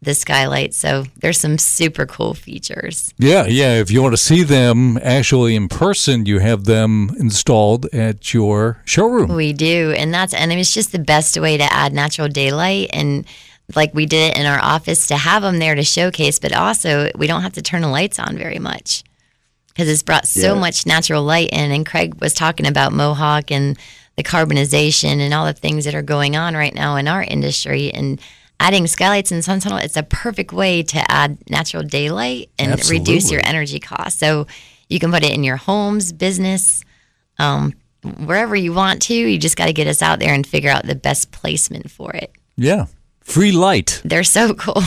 C: the skylight. So there's some super cool features.
B: Yeah, yeah. If you want to see them actually in person, you have them installed at your showroom.
C: We do, and that's and it's just the best way to add natural daylight and like we did it in our office to have them there to showcase, but also we don't have to turn the lights on very much because it's brought so
D: Yeah.
C: much natural light in. And Cregg was talking about Mohawk and the carbonization and all the things that are going on right now in our industry and adding skylights and sun tunnel it's a perfect way to add natural daylight and reduce your energy costs so you can put it in your homes business um, wherever you want to you just got to get us out there and figure out the best placement for it
B: Yeah. Free light.
C: they're so <laughs> cool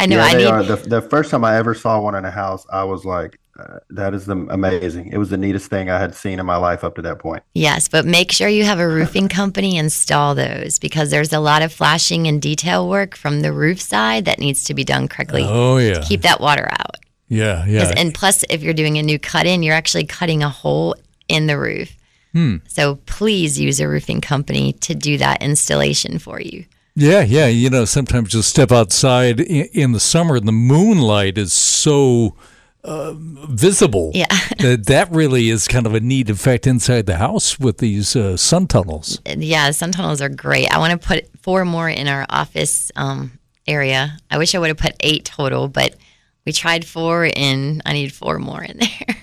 C: i know
D: yeah,
C: i
D: they
C: need
D: are. The, the first time I ever saw one in a house, I was like, uh, "That is the, amazing." It was the neatest thing I had seen in my life up to that point.
C: Yes, but make sure you have a roofing <laughs> company install those because there's a lot of flashing and detail work from the roof side that needs to be done correctly.
B: Oh, yeah.
C: Keep that water out.
B: Yeah,
C: 'Cause-
B: yeah.
C: And plus, if you're doing a new cut in, you're actually cutting a hole in the roof.
B: Hmm.
C: So please use a roofing company to do that installation for you.
B: Yeah, yeah. You know, sometimes you'll step outside in, in the summer and the moonlight is so uh, visible.
C: Yeah. <laughs>
B: that, that really is kind of a neat effect inside the house with these uh, sun tunnels.
C: Yeah, sun tunnels are great. I want to put four more in our office um, area. I wish I would have put eight total, but we tried four and I need four more in <laughs> there.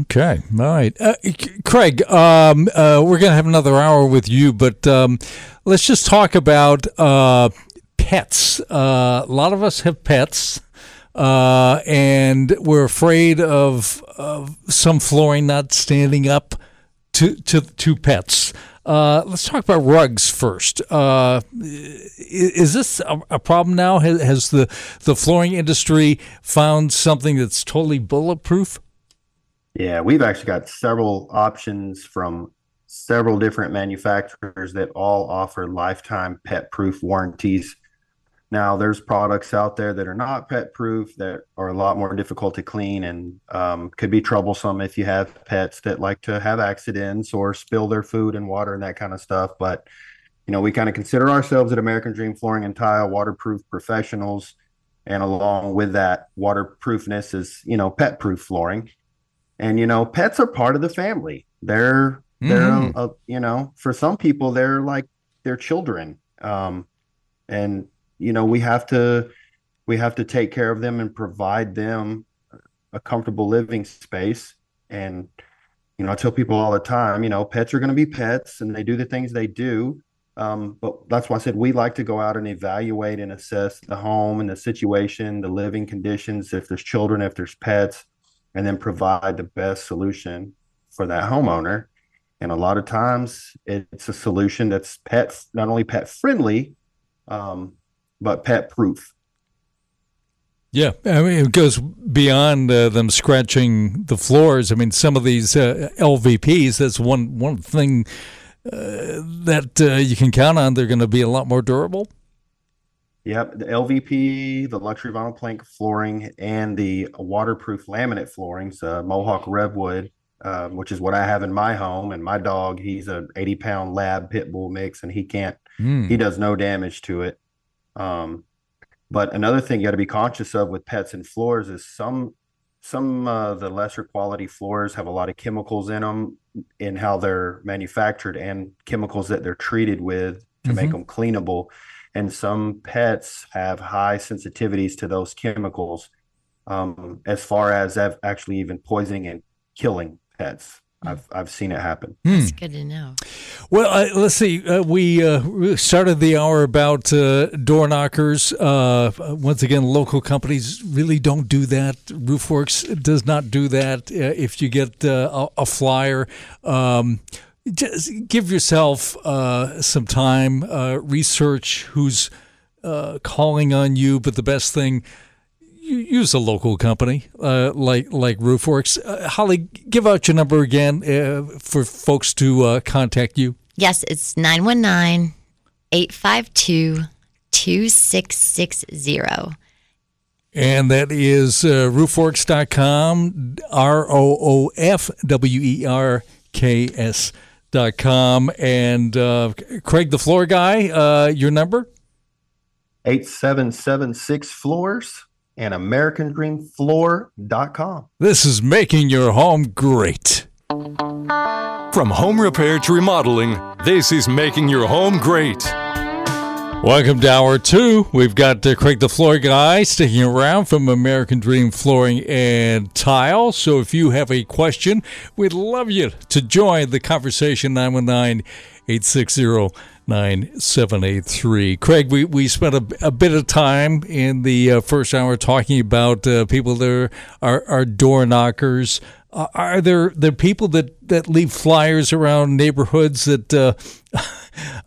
B: Okay, all right. Uh, Cregg, um, uh, we're going to have another hour with you, but um, let's just talk about uh, pets. Uh, a lot of us have pets, uh, and we're afraid of, of some flooring not standing up to, to, to pets. Uh, let's talk about rugs first. Uh, is this a, problem now? Has, has the, the flooring industry found something that's totally bulletproof?
D: Yeah, we've actually got several options from several different manufacturers that all offer lifetime pet proof warranties. Now, there's products out there that are not pet proof that are a lot more difficult to clean and um, could be troublesome if you have pets that like to have accidents or spill their food and water and that kind of stuff. But, you know, we kind of consider ourselves at American Dream Flooring and Tile waterproof professionals. And along with that, waterproofness is, you know, pet proof flooring and you know pets are part of the family they're they're
B: Mhm.
D: uh, you know for some people they're like their children um and you know we have to we have to take care of them and provide them a comfortable living space. And, you know, I tell people all the time, you know, pets are going to be pets and they do the things they do. Um, but that's why I said we like to go out and evaluate and assess the home and the situation, the living conditions, if there's children, if there's pets, and then provide the best solution for that homeowner. And a lot of times it's a solution that's pet, not only pet friendly, um, but pet proof.
B: Yeah, I mean, it goes beyond uh, them scratching the floors. I mean, some of these uh, LVPs, that's one one thing uh, that uh, you can count on. They're going to be a lot more durable.
D: Yep, the LVP, the luxury vinyl plank flooring, and the waterproof laminate floorings, Mohawk Revwood, um, which is what I have in my home. And my dog, he's a 80 pound lab pit bull mix, and he can't, mm. he does no damage to it. Um, but another thing you got to be conscious of with pets and floors is some some uh, the lesser quality floors have a lot of chemicals in them in how they're manufactured and chemicals that they're treated with to mm-hmm. make them cleanable. And some pets have high sensitivities to those chemicals, um, as far as actually even poisoning and killing pets. I've I've seen it happen.
C: That's hmm. good to know.
B: Well, uh, let's see. Uh, we uh, started the hour about uh, door knockers. Uh, once again, local companies really don't do that. Roofwerks does not do that. Uh, if you get a, a, flyer. Um, just give yourself some time, research who's calling on you. But the best thing, use a local company uh, like like Roofwerks. Uh, Holly, give out your number again uh, for folks to uh, contact you.
C: Yes, it's 919 852 2660.
B: And that is uh, roofwerks.com, R O O F W E R K S.com. And uh, Cregg, the floor guy, uh, your number?
D: 8776 floors and AmericanDreamFloor.com.
B: This is making your home great.
A: From home repair to remodeling, this is making your home great.
B: Welcome to hour two. We've got uh, Cregg the Floor Guy sticking around from American Dream Flooring and Tile. So if you have a question, we'd love you to join the conversation 919 860 9783. Cregg, we, we spent a, a bit of time in the uh, first hour talking about uh, people that are, are, door knockers. Uh, are there the people that, that leave flyers around neighborhoods that uh,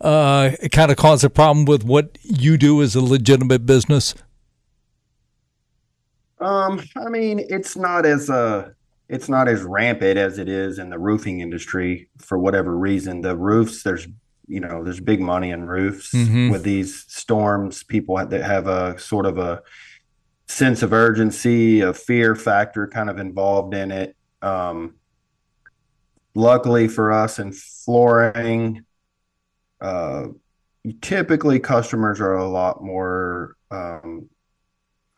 B: <laughs> uh, kind of cause a problem with what you do as a legitimate business?
D: Um, I mean, it's not as uh it's not as rampant as it is in the roofing industry for whatever reason. The roofs, there's you know there's big money in roofs mm-hmm. with these storms people that have a sort of a sense of urgency a fear factor kind of involved in it um, luckily for us in flooring uh, typically customers are a lot more um,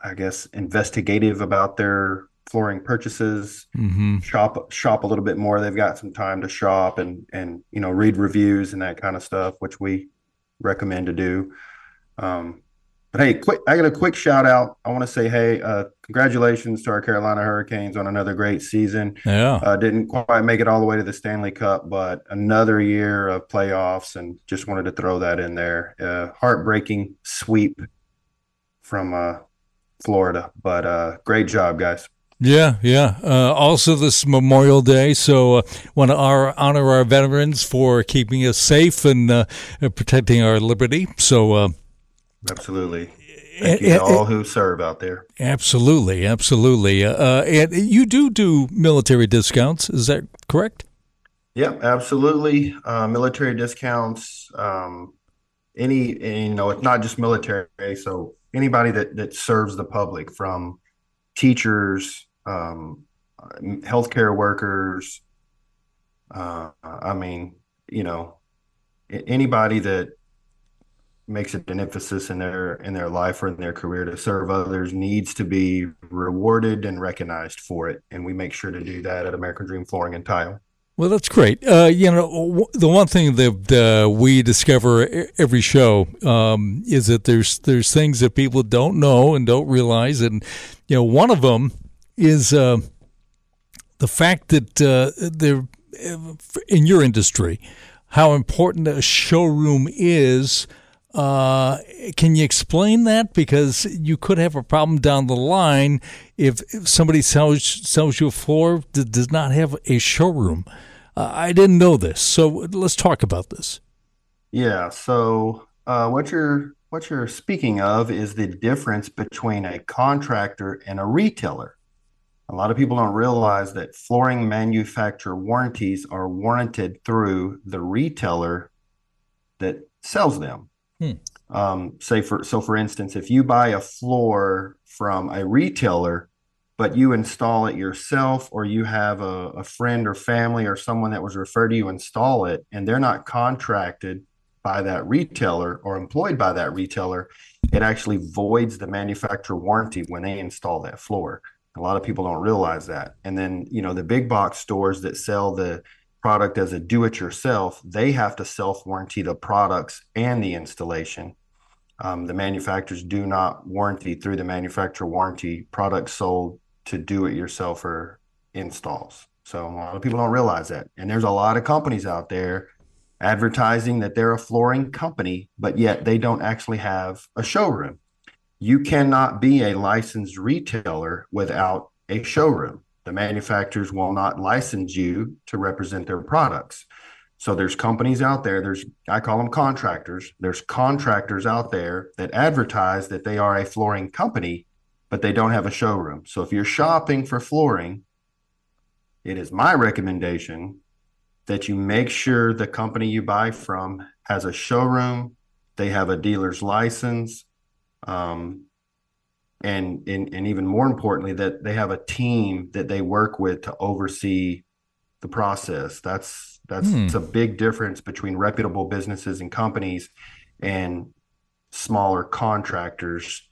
D: i guess investigative about their flooring purchases mm-hmm. shop shop a little bit more. They've got some time to shop and and you know read reviews and that kind of stuff which we recommend to do. Um, but hey quick i got a quick shout out. I want to say hey uh, congratulations to our carolina hurricanes on another great season.
B: Yeah.
D: Uh, didn't quite make it all the way to the stanley cup but another year of playoffs and just wanted to throw that in there. Uh, heartbreaking sweep from uh, florida but uh, great job guys
B: yeah, yeah. Uh, also, this Memorial Day, so uh, want to honor our veterans for keeping us safe and uh, protecting our liberty. So, uh,
D: absolutely. Thank you to all who serve out there.
B: Absolutely, absolutely. Uh, uh, and you do do military discounts, is that correct?
D: Yep, absolutely. military discounts. Um, any, you know, it's not just military. So anybody that that serves the public, from teachers um, healthcare workers. Uh, I mean, you know, anybody that makes it an emphasis in their in their life or in their career to serve others needs to be rewarded and recognized for it and we make sure to do that at american dream flooring and tile
B: Well, that's great. Uh, you know, the one thing that uh, we discover every show um, is that there's there's things that people don't know and don't realize, and you know, one of them is uh, the fact that uh, there, in your industry, how important a showroom is. Uh, can you explain that? Because you could have a problem down the line if, if somebody sells sells you a floor that does not have a showroom. Uh, I didn't know this, so let's talk about this.
D: Yeah. So uh, what you're what you're speaking of is the difference between a contractor and a retailer. A lot of people don't realize that flooring manufacturer warranties are warranted through the retailer that sells them. Hmm. Um, say for so for instance, if you buy a floor from a retailer, but you install it yourself, or you have a, a friend or family or someone that was referred to you install it, and they're not contracted by that retailer or employed by that retailer, it actually voids the manufacturer warranty when they install that floor. A lot of people don't realize that. And then, you know, the big box stores that sell the product as a do it yourself, they have to self warranty the products and the installation. Um, the manufacturers do not warranty through the manufacturer warranty products sold to do it yourself or installs. So a lot of people don't realize that. And there's a lot of companies out there advertising that they're a flooring company, but yet they don't actually have a showroom. You cannot be a licensed retailer without a showroom the manufacturers will not license you to represent their products. So there's companies out there, there's I call them contractors. There's contractors out there that advertise that they are a flooring company, but they don't have a showroom. So if you're shopping for flooring, it is my recommendation that you make sure the company you buy from has a showroom, they have a dealer's license, um, and, and and even more importantly that they have a team that they work with to oversee the process. That's that's hmm. a big difference between reputable businesses and companies and smaller contractors.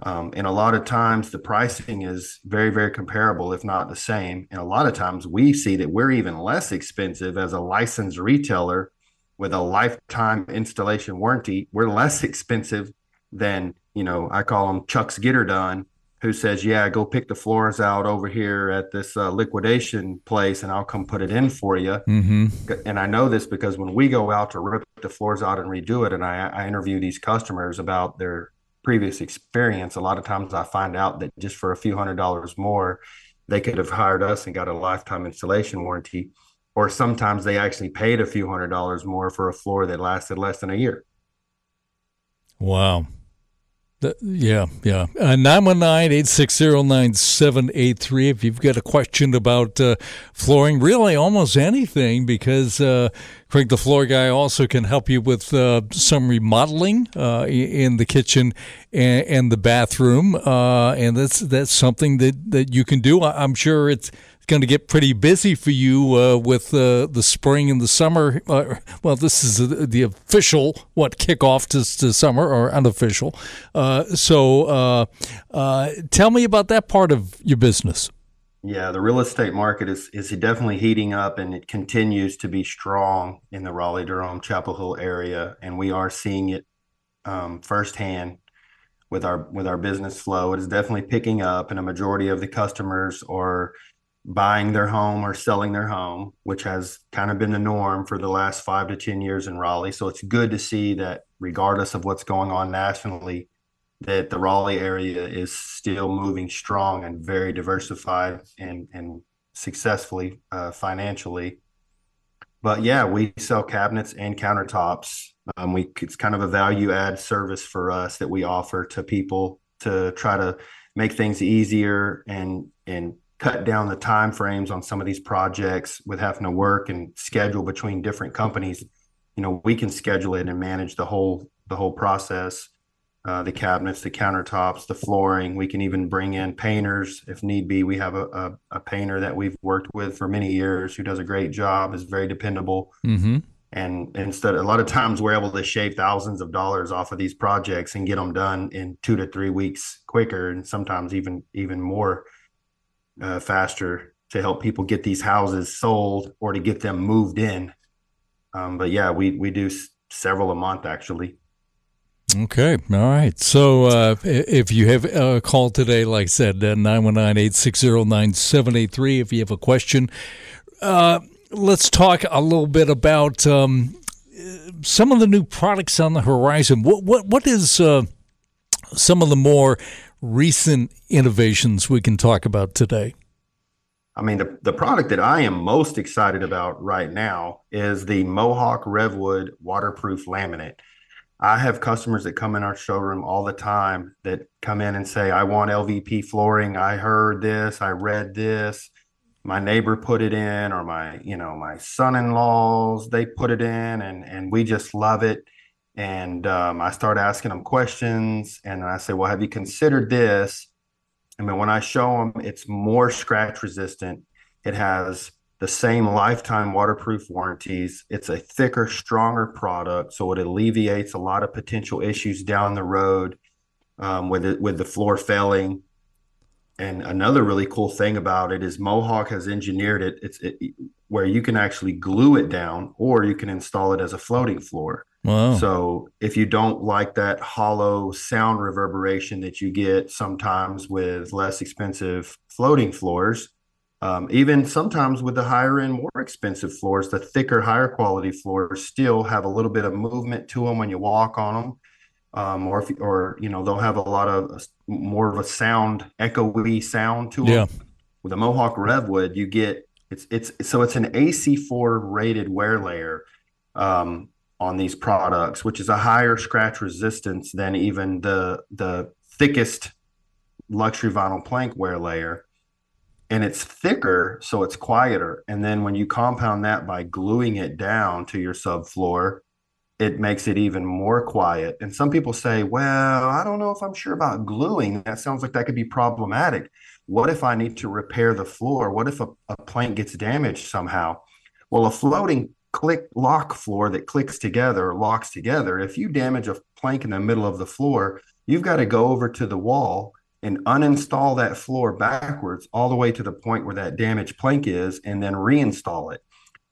D: Um, and a lot of times the pricing is very very comparable if not the same. And a lot of times we see that we're even less expensive as a licensed retailer with a lifetime installation warranty. We're less <laughs> expensive than you know, I call him Chuck's Getter Done, who says, "Yeah, go pick the floors out over here at this uh, liquidation place, and I'll come put it in for you." Mm-hmm. And I know this because when we go out to rip the floors out and redo it, and I, I interview these customers about their previous experience, a lot of times I find out that just for a few hundred dollars more, they could have hired us and got a lifetime installation warranty. Or sometimes they actually paid a few hundred dollars more for a floor that lasted less than a year.
B: Wow. The, yeah, yeah. Uh, 919-860-9783 if you've got a question about uh, flooring, really almost anything, because uh, Cregg the Floor Guy also can help you with uh, some remodeling uh, in the kitchen and, and the bathroom. Uh, and that's that's something that, that you can do. I'm sure it's going to get pretty busy for you uh, with uh, the spring and the summer. Uh, well, this is the, official what kickoff to, to summer or unofficial. Uh, so, uh, uh, tell me about that part of your business.
D: Yeah, the real estate market is is definitely heating up, and it continues to be strong in the Raleigh Durham Chapel Hill area, and we are seeing it um, firsthand with our with our business flow. It is definitely picking up, and a majority of the customers are buying their home or selling their home, which has kind of been the norm for the last five to 10 years in Raleigh. So it's good to see that, regardless of what's going on nationally, that the Raleigh area is still moving strong and very diversified and, and successfully uh, financially. But yeah, we sell cabinets and countertops. Um, we it's kind of a value add service for us that we offer to people to try to make things easier and and cut down the time frames on some of these projects with having to work and schedule between different companies you know we can schedule it and manage the whole the whole process. Uh, the cabinets the countertops the flooring. We can even bring in painters if need be. We have a, a, a painter that we've worked with for many years who does a great job is very dependable. Mm-hmm. and instead a lot of times we're able to shave thousands of dollars off of these projects and get them done in two to three weeks quicker and sometimes even even more uh, faster to help people get these houses sold or to get them moved in. Um, but yeah, we we do s- several a month actually.
B: Okay. All right. So uh, if you have a call today, like I said, uh, 919 860 9783, if you have a question, uh, let's talk a little bit about um, some of the new products on the horizon. What, what, what is uh, some of the more recent innovations we can talk about today?
D: I mean, the, the product that I am most excited about right now is the Mohawk Revwood waterproof laminate. I have customers that come in our showroom all the time that come in and say, I want LVP flooring. I heard this, I read this. My neighbor put it in, or my, you know, my son-in-laws, they put it in and and we just love it. And um, I start asking them questions and I say, Well, have you considered this? I mean, when I show them, it's more scratch resistant. It has the same lifetime waterproof warranties. It's a thicker, stronger product, so it alleviates a lot of potential issues down the road um, with it, with the floor failing. And another really cool thing about it is Mohawk has engineered it. It's it, where you can actually glue it down, or you can install it as a floating floor.
B: Wow.
D: So if you don't like that hollow sound reverberation that you get sometimes with less expensive floating floors, um, even sometimes with the higher end, more expensive floors, the thicker, higher quality floors still have a little bit of movement to them when you walk on them. Um, or if, or you know they'll have a lot of more of a sound echoey sound to them.
B: Yeah.
D: With the Mohawk Revwood, you get it's it's so it's an AC4 rated wear layer um, on these products, which is a higher scratch resistance than even the the thickest luxury vinyl plank wear layer and it's thicker, so it's quieter. And then when you compound that by gluing it down to your subfloor, it makes it even more quiet. And some people say, well, I don't know if I'm sure about gluing. That sounds like that could be problematic. What if I need to repair the floor? What if a, a plank gets damaged somehow? Well, a floating click lock floor that clicks together locks together, if you damage a plank in the middle of the floor, you've got to go over to the wall and uninstall that floor backwards all the way to the point where that damaged plank is and then reinstall it.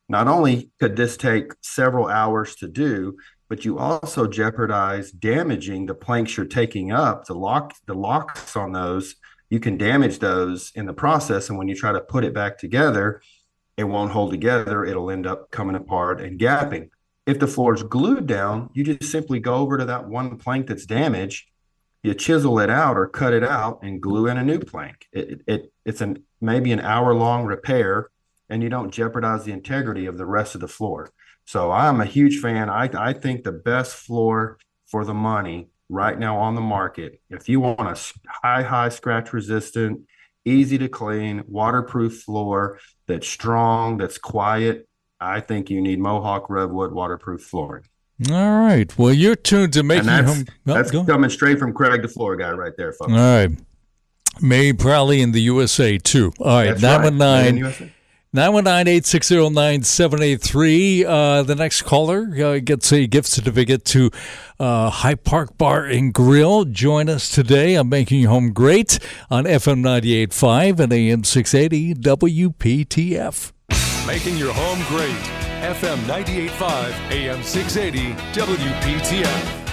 D: Not only could this take several hours to do, but you also jeopardize damaging the planks you're taking up, the lock the locks on those, you can damage those in the process and when you try to put it back together, it won't hold together, it'll end up coming apart and gapping. If the floor is glued down, you just simply go over to that one plank that's damaged you chisel it out or cut it out and glue in a new plank. It, it it's an maybe an hour long repair, and you don't jeopardize the integrity of the rest of the floor. So I'm a huge fan. I I think the best floor for the money right now on the market. If you want a high high scratch resistant, easy to clean, waterproof floor that's strong, that's quiet, I think you need Mohawk Revwood waterproof flooring.
B: All right. Well, you're tuned to making
D: and that's,
B: home.
D: Oh, that's coming straight from Cregg, the floor guy, right there, folks.
B: All right. Made probably in the USA too. All right. 919 919 uh, The next caller uh, gets a gift certificate to uh, High Park Bar and Grill. Join us today on Making Your Home Great on FM 98.5 and AM 680 WPTF.
A: Making your home great. FM 98.5, AM 680, WPTF.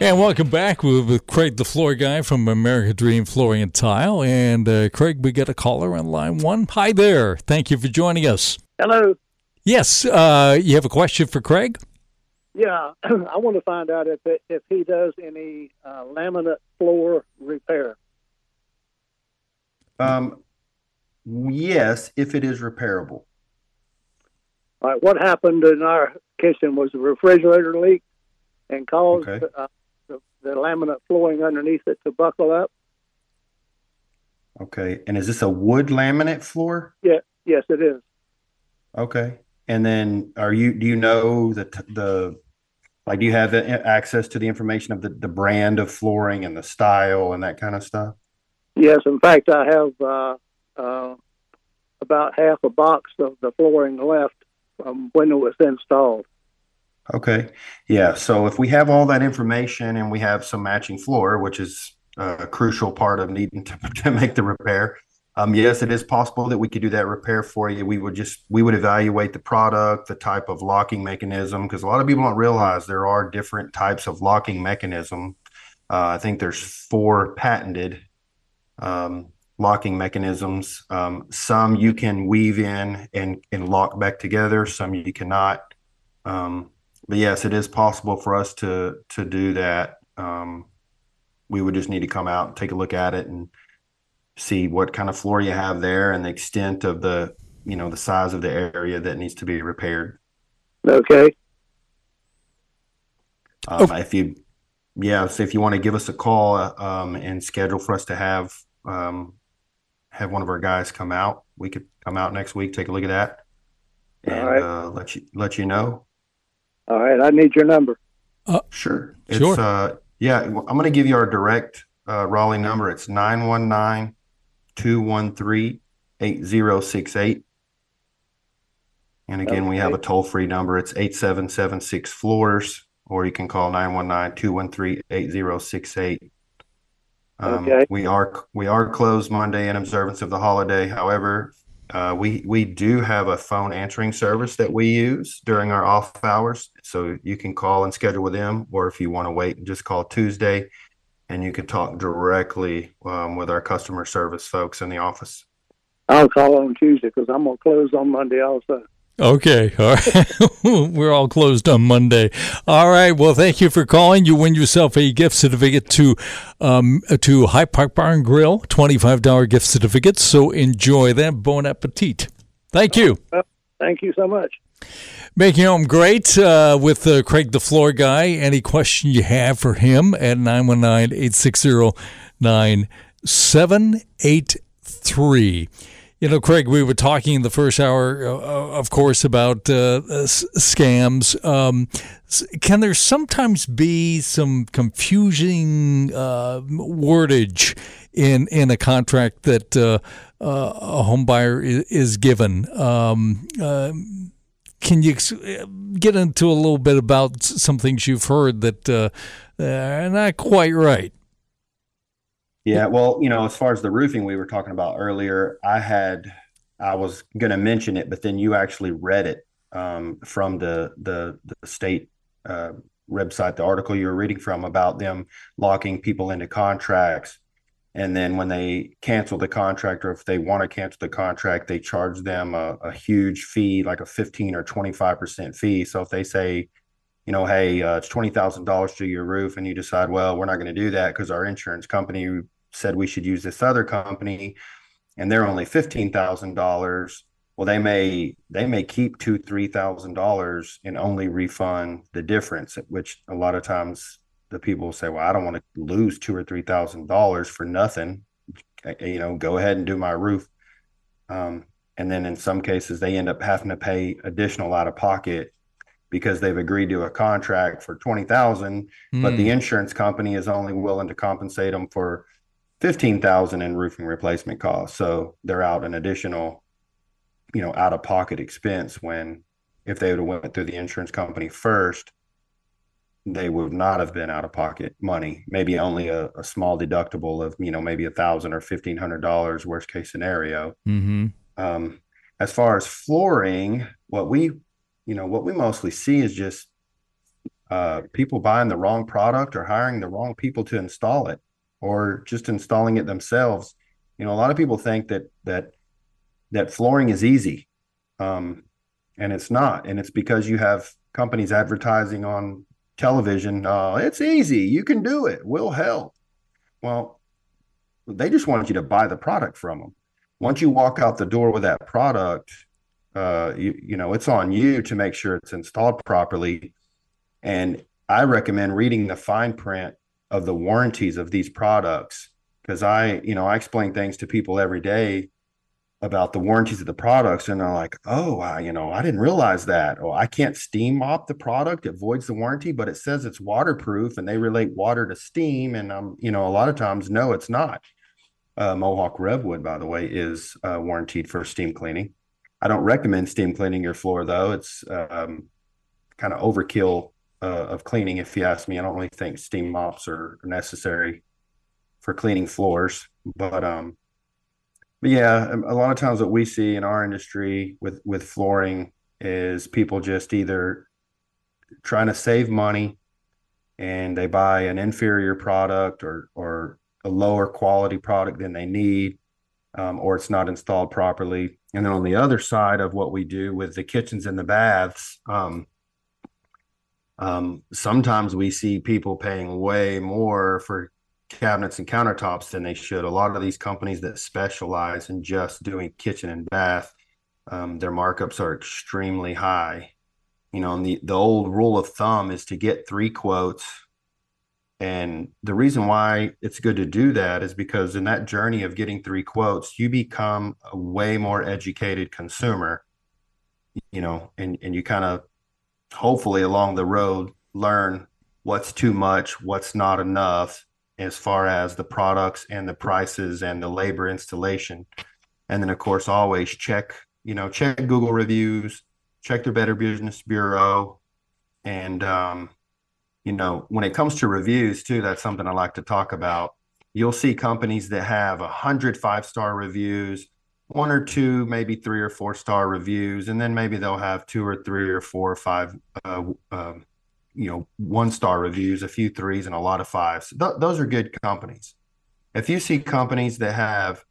B: And welcome back with, with, Cregg, the floor guy from America Dream Flooring and Tile. And uh, Cregg, we get a caller on line one. Hi there. Thank you for joining us.
F: Hello.
B: Yes. Uh, you have a question for Cregg?
F: Yeah. <clears throat> I want to find out if, it, if he does any uh, laminate floor repair.
D: Um, yes, if it is repairable.
F: All right, what happened in our kitchen was a refrigerator leak and caused okay. uh, the, laminate flooring underneath it to buckle up.
D: Okay, and is this a wood laminate floor?
F: Yeah, yes, it is.
D: Okay, and then are you? Do you know the the like? Do you have access to the information of the the brand of flooring and the style and that kind of stuff?
F: Yes, in fact, I have uh, uh, about half a box of the flooring left um, when it was installed.
D: Okay. Yeah. So if we have all that information and we have some matching floor, which is a crucial part of needing to, <laughs> to make the repair, Um, yes, it is possible that we could do that repair for you. We would just we would evaluate the product, the type of locking mechanism, because a lot of people don't realize there are different types of locking mechanism. Uh, I think there's four patented um, locking mechanisms. Um, some you can weave in and and lock back together. Some you cannot. Um, but yes, it is possible for us to to do that. Um, we would just need to come out and take a look at it and see what kind of floor you have there and the extent of the you know the size of the area that needs to be repaired.
F: Okay.
D: Um, oh. If you, yeah, so if you want to give us a call um, and schedule for us to have um, have one of our guys come out, we could come out next week, take a look at that, and right. uh, let you let you know.
F: All right, I need your number.
D: Uh, sure. It's,
B: sure.
D: Uh, yeah, I'm going to give you our direct uh, Raleigh number. It's 919 213 8068. And again, okay. we have a toll free number. It's 8776 floors, or you can call 919 213 8068. Um, okay. We are we are closed Monday in observance of the holiday. However, uh, we we do have a phone answering service that we use during our off hours, so you can call and schedule with them, or if you want to wait, just call Tuesday and you can talk directly um, with our customer service folks in the office.
F: I'll call on Tuesday because I'm to close on Monday also.
B: Okay. <laughs> All right. We're all closed on Monday. All right. Well, thank you for calling. You win yourself a gift certificate to um, to High Park Bar and Grill, $25 gift certificate. So enjoy that. Bon appetit. Thank you.
F: Uh, thank you so much.
B: Making home great uh, with uh, Cregg the Floor Guy. Any question you have for him at 919 860 9783. You know, Cregg, we were talking in the first hour, uh, uh of course, about uh, scams. Um, can there sometimes be some confusing uh, wordage in in a contract that uh, a home buyer is, is given? Um, can you get into a little bit about some things you've heard that uh, are not quite right?
D: Yeah, well, you know, as far as the roofing we were talking about earlier, I had I was going to mention it, but then you actually read it um, from the the, the state uh, website, the article you were reading from about them locking people into contracts. And then when they cancel the contract or if they want to cancel the contract they charge them a, a huge fee like a 15 or 25% fee. So if they say you know hey uh, it's $20000 to your roof and you decide well we're not going to do that because our insurance company said we should use this other company and they're only $15000 well they may they may keep two three thousand dollars and only refund the difference which a lot of times the people say, "Well, I don't want to lose two or three thousand dollars for nothing." You know, go ahead and do my roof. Um, and then in some cases, they end up having to pay additional out of pocket because they've agreed to a contract for twenty thousand, mm. but the hmm. insurance company is only willing to compensate them for fifteen thousand in roofing replacement costs. So they're out an additional, you know, out of pocket expense when if they would have went through the insurance company first they would not have been out of pocket money. Maybe only a, a small deductible of you know maybe a thousand or fifteen hundred dollars, worst case scenario.
B: Mm-hmm.
D: Um, as far as flooring, what we you know what we mostly see is just uh, people buying the wrong product or hiring the wrong people to install it, or just installing it themselves. You know, a lot of people think that that that flooring is easy, um, and it's not, and it's because you have companies advertising on television, uh, it's easy. You can do it. We'll help. Well, they just want you to buy the product from them. Once you walk out the door with that product, uh, you, you know, it's on you to make sure it's installed properly. And I recommend reading the fine print of the warranties of these products because I, you know, I explain things to people every day about the warranties of the products and they're like oh I, you know i didn't realize that. Oh, i can't steam mop the product it voids the warranty but it says it's waterproof and they relate water to steam and I'm, um you know a lot of times no it's not. Uh, Mohawk Revwood by the way is uh, warranted for steam cleaning. I don't recommend steam cleaning your floor though. It's um, kind of overkill uh, of cleaning if you ask me. I don't really think steam mops are necessary for cleaning floors but um but yeah, um, a lot of times what we see in our industry with with flooring is people just either trying to save money and they buy an inferior product or or a lower quality product than they need um, or it's not installed properly. And then on the other side of what we do with the kitchens and the baths um, um, sometimes we see people paying way more for cabinets and countertops than they should. A lot of these companies that specialize in just doing kitchen and bath, um, their markups are extremely high. You know, and the, the old rule of thumb is to get three quotes. And the reason why it's good to do that is because in that journey of getting three quotes, you become a way more educated consumer, you know, and, and you kind of hopefully along the road learn what's too much, what's not enough, as far as the products and the prices and the labor installation. And then, of course, always check, you know, check Google reviews, check their Better Business Bureau. And, um, you know, when it comes to reviews, too, that's something I like to talk about. You'll see companies that have a hundred five star reviews, one or two, maybe three or four star reviews, and then maybe they'll have two or three or four or five uh, uh, you know one star reviews, a few threes, and a lot of fives. Th- those are good companies. If you see companies that have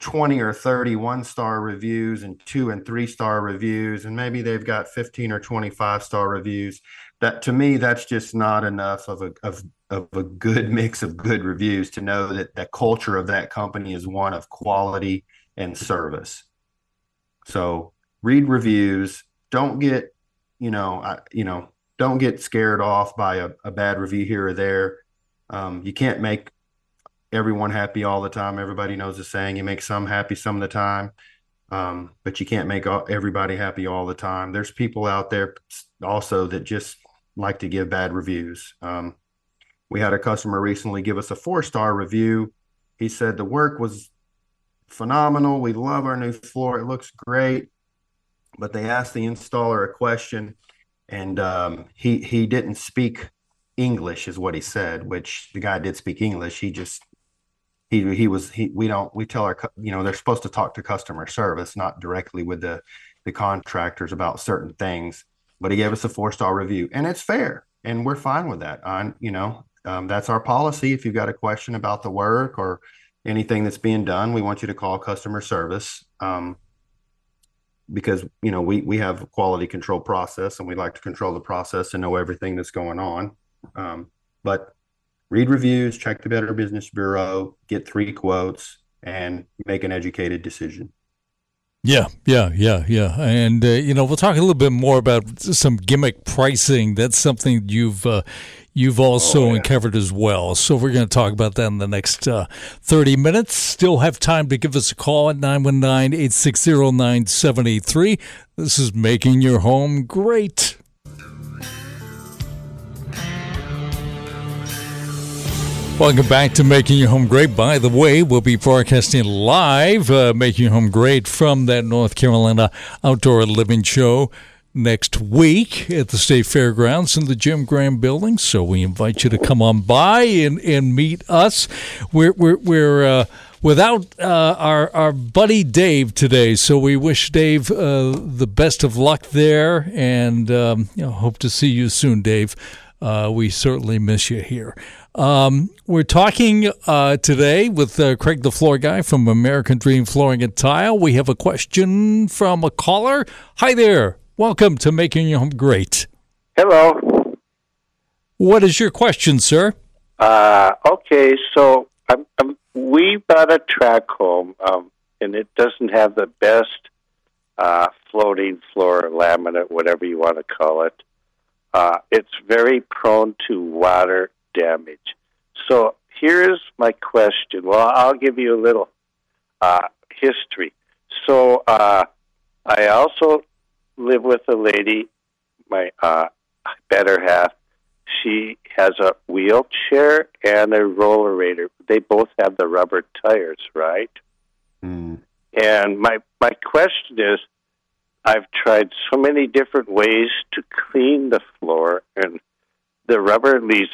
D: 20 or 30 one star reviews and two and three star reviews, and maybe they've got 15 or 25 star reviews, that to me, that's just not enough of a, of, of a good <laughs> mix of good reviews to know that the culture of that company is one of quality and service. So read reviews. Don't get, you know, I, you know, don't get scared off by a, a bad review here or there. Um, you can't make everyone happy all the time. Everybody knows the saying: you make some happy some of the time, um, but you can't make everybody happy all the time. There's people out there also that just like to give bad reviews. Um, we had a customer recently give us a four star review. He said the work was phenomenal. We love our new floor. It looks great. But they asked the installer a question and um, he he didn't speak English, is what he said. Which the guy did speak English. He just he he was he we don't we tell our you know they're supposed to talk to customer service, not directly with the the contractors about certain things. But he gave us a four star review, and it's fair, and we're fine with that. On you know um, that's our policy. If you've got a question about the work or anything that's being done, we want you to call customer service. Um, because you know we we have a quality control process and we like to control the process and know everything that's going on um, but read reviews check the better business bureau get three quotes and make an educated decision
B: yeah, yeah, yeah, yeah. And, uh, you know, we'll talk a little bit more about some gimmick pricing. That's something you've uh, you've also oh, yeah. uncovered as well. So we're going to talk about that in the next uh, 30 minutes. Still have time to give us a call at 919 860 9783. This is Making Your Home Great. Welcome back to Making Your Home Great. By the way, we'll be broadcasting live, uh, Making Your Home Great from that North Carolina Outdoor Living Show next week at the State Fairgrounds in the Jim Graham Building. So we invite you to come on by and, and meet us. We're, we're, we're uh, without uh, our, our buddy Dave today. So we wish Dave uh, the best of luck there and um, you know, hope to see you soon, Dave. Uh, we certainly miss you here. Um, we're talking uh, today with uh, Cregg the Floor Guy from American Dream Flooring and Tile. We have a question from a caller. Hi there. Welcome to Making Your Home Great.
G: Hello.
B: What is your question, sir?
G: Uh, okay, so I'm, I'm, we bought a track home, um, and it doesn't have the best uh, floating floor laminate, whatever you want to call it. Uh, it's very prone to water damage. So here's my question. Well, I'll give you a little uh, history. So uh, I also live with a lady, my uh, better half. She has a wheelchair and a rollerator. They both have the rubber tires, right? Mm. And my my question is, I've tried so many different ways to clean the floor, and the rubber leaves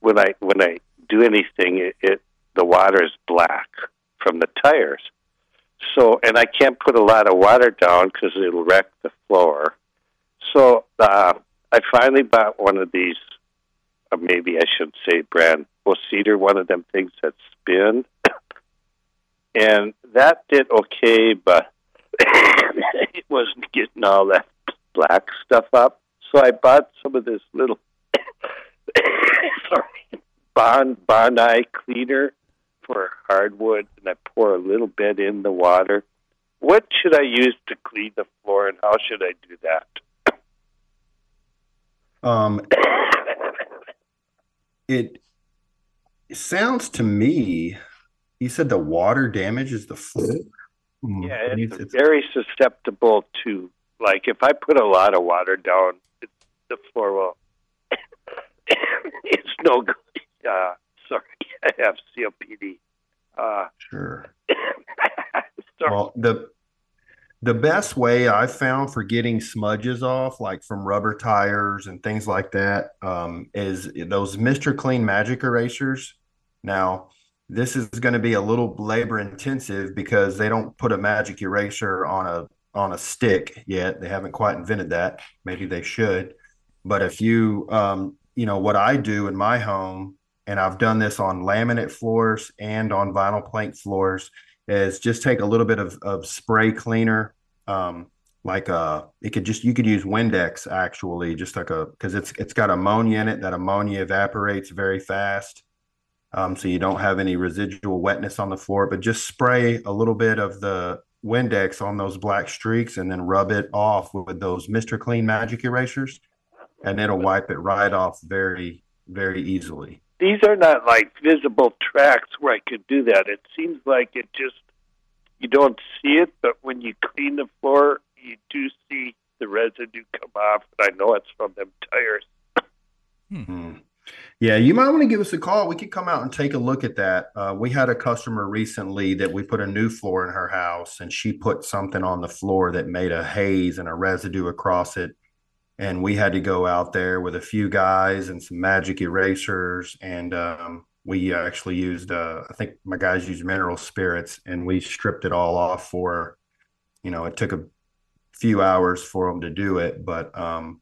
G: when I when I do anything, it, it the water is black from the tires. So, and I can't put a lot of water down because it'll wreck the floor. So, uh, I finally bought one of these. Uh, maybe I should say brand well cedar, one of them things that spin, <coughs> and that did okay, but <coughs> it wasn't getting all that black stuff up. So I bought some of this little <coughs> sorry Bond Bona cleaner for hardwood, and I pour a little bit in the water. What should I use to clean the floor, and how should I do that?
D: Um, <coughs> it, sounds to me. You said the water damages the floor.
G: Mm. Yeah, it's, it's, very susceptible to like if I put a lot of water down, it, the floor will. <coughs> it's no good. Uh, <laughs> have COPD. Uh,
D: sure. <coughs> well, the the best way I found for getting smudges off, like from rubber tires and things like that, um, is those Mr. Clean Magic Erasers. Now, this is going to be a little labor intensive because they don't put a magic eraser on a on a stick yet. They haven't quite invented that. Maybe they should. But if you, um, you know, what I do in my home, and I've done this on laminate floors and on vinyl plank floors, is just take a little bit of, of spray cleaner. Um, like a, uh, it could just you could use Windex actually, just like a because it's it's got ammonia in it. That ammonia evaporates very fast, um, so you don't have any residual wetness on the floor. But just spray a little bit of the Windex on those black streaks and then rub it off with those Mr. Clean Magic erasers, and it'll wipe it right off very, very easily.
G: These are not like visible tracks where I could do that. It seems like it just, you don't see it, but when you clean the floor, you do see the residue come off. And I know it's from them tires.
D: Hmm. Yeah, you might want to give us a call. We could come out and take a look at that. Uh, we had a customer recently that we put a new floor in her house, and she put something on the floor that made a haze and a residue across it. And we had to go out there with a few guys and some magic erasers, and um, we actually used. Uh, I think my guys used mineral spirits, and we stripped it all off for. You know, it took a few hours for them to do it, but um,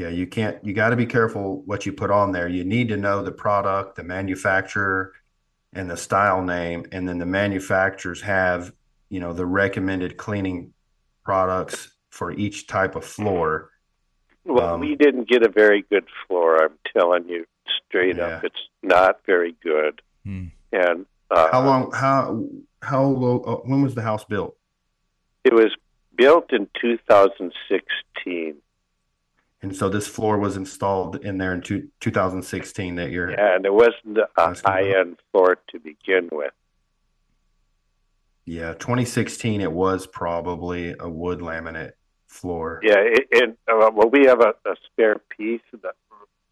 D: yeah, you can't, you got to be careful what you put on there. You need to know the product, the manufacturer, and the style name. And then the manufacturers have, you know, the recommended cleaning products for each type of floor.
G: Well, um, we didn't get a very good floor. I'm telling you straight yeah. up, it's not very good. Hmm. And
D: uh, how long? How how low? Uh, when was the house built?
G: It was built in 2016.
D: And so this floor was installed in there in two, 2016 that year.
G: Yeah, and it wasn't a high end floor to begin with.
D: Yeah, 2016 it was probably a wood laminate floor.
G: Yeah, it, it uh, well we have a, a spare piece. That,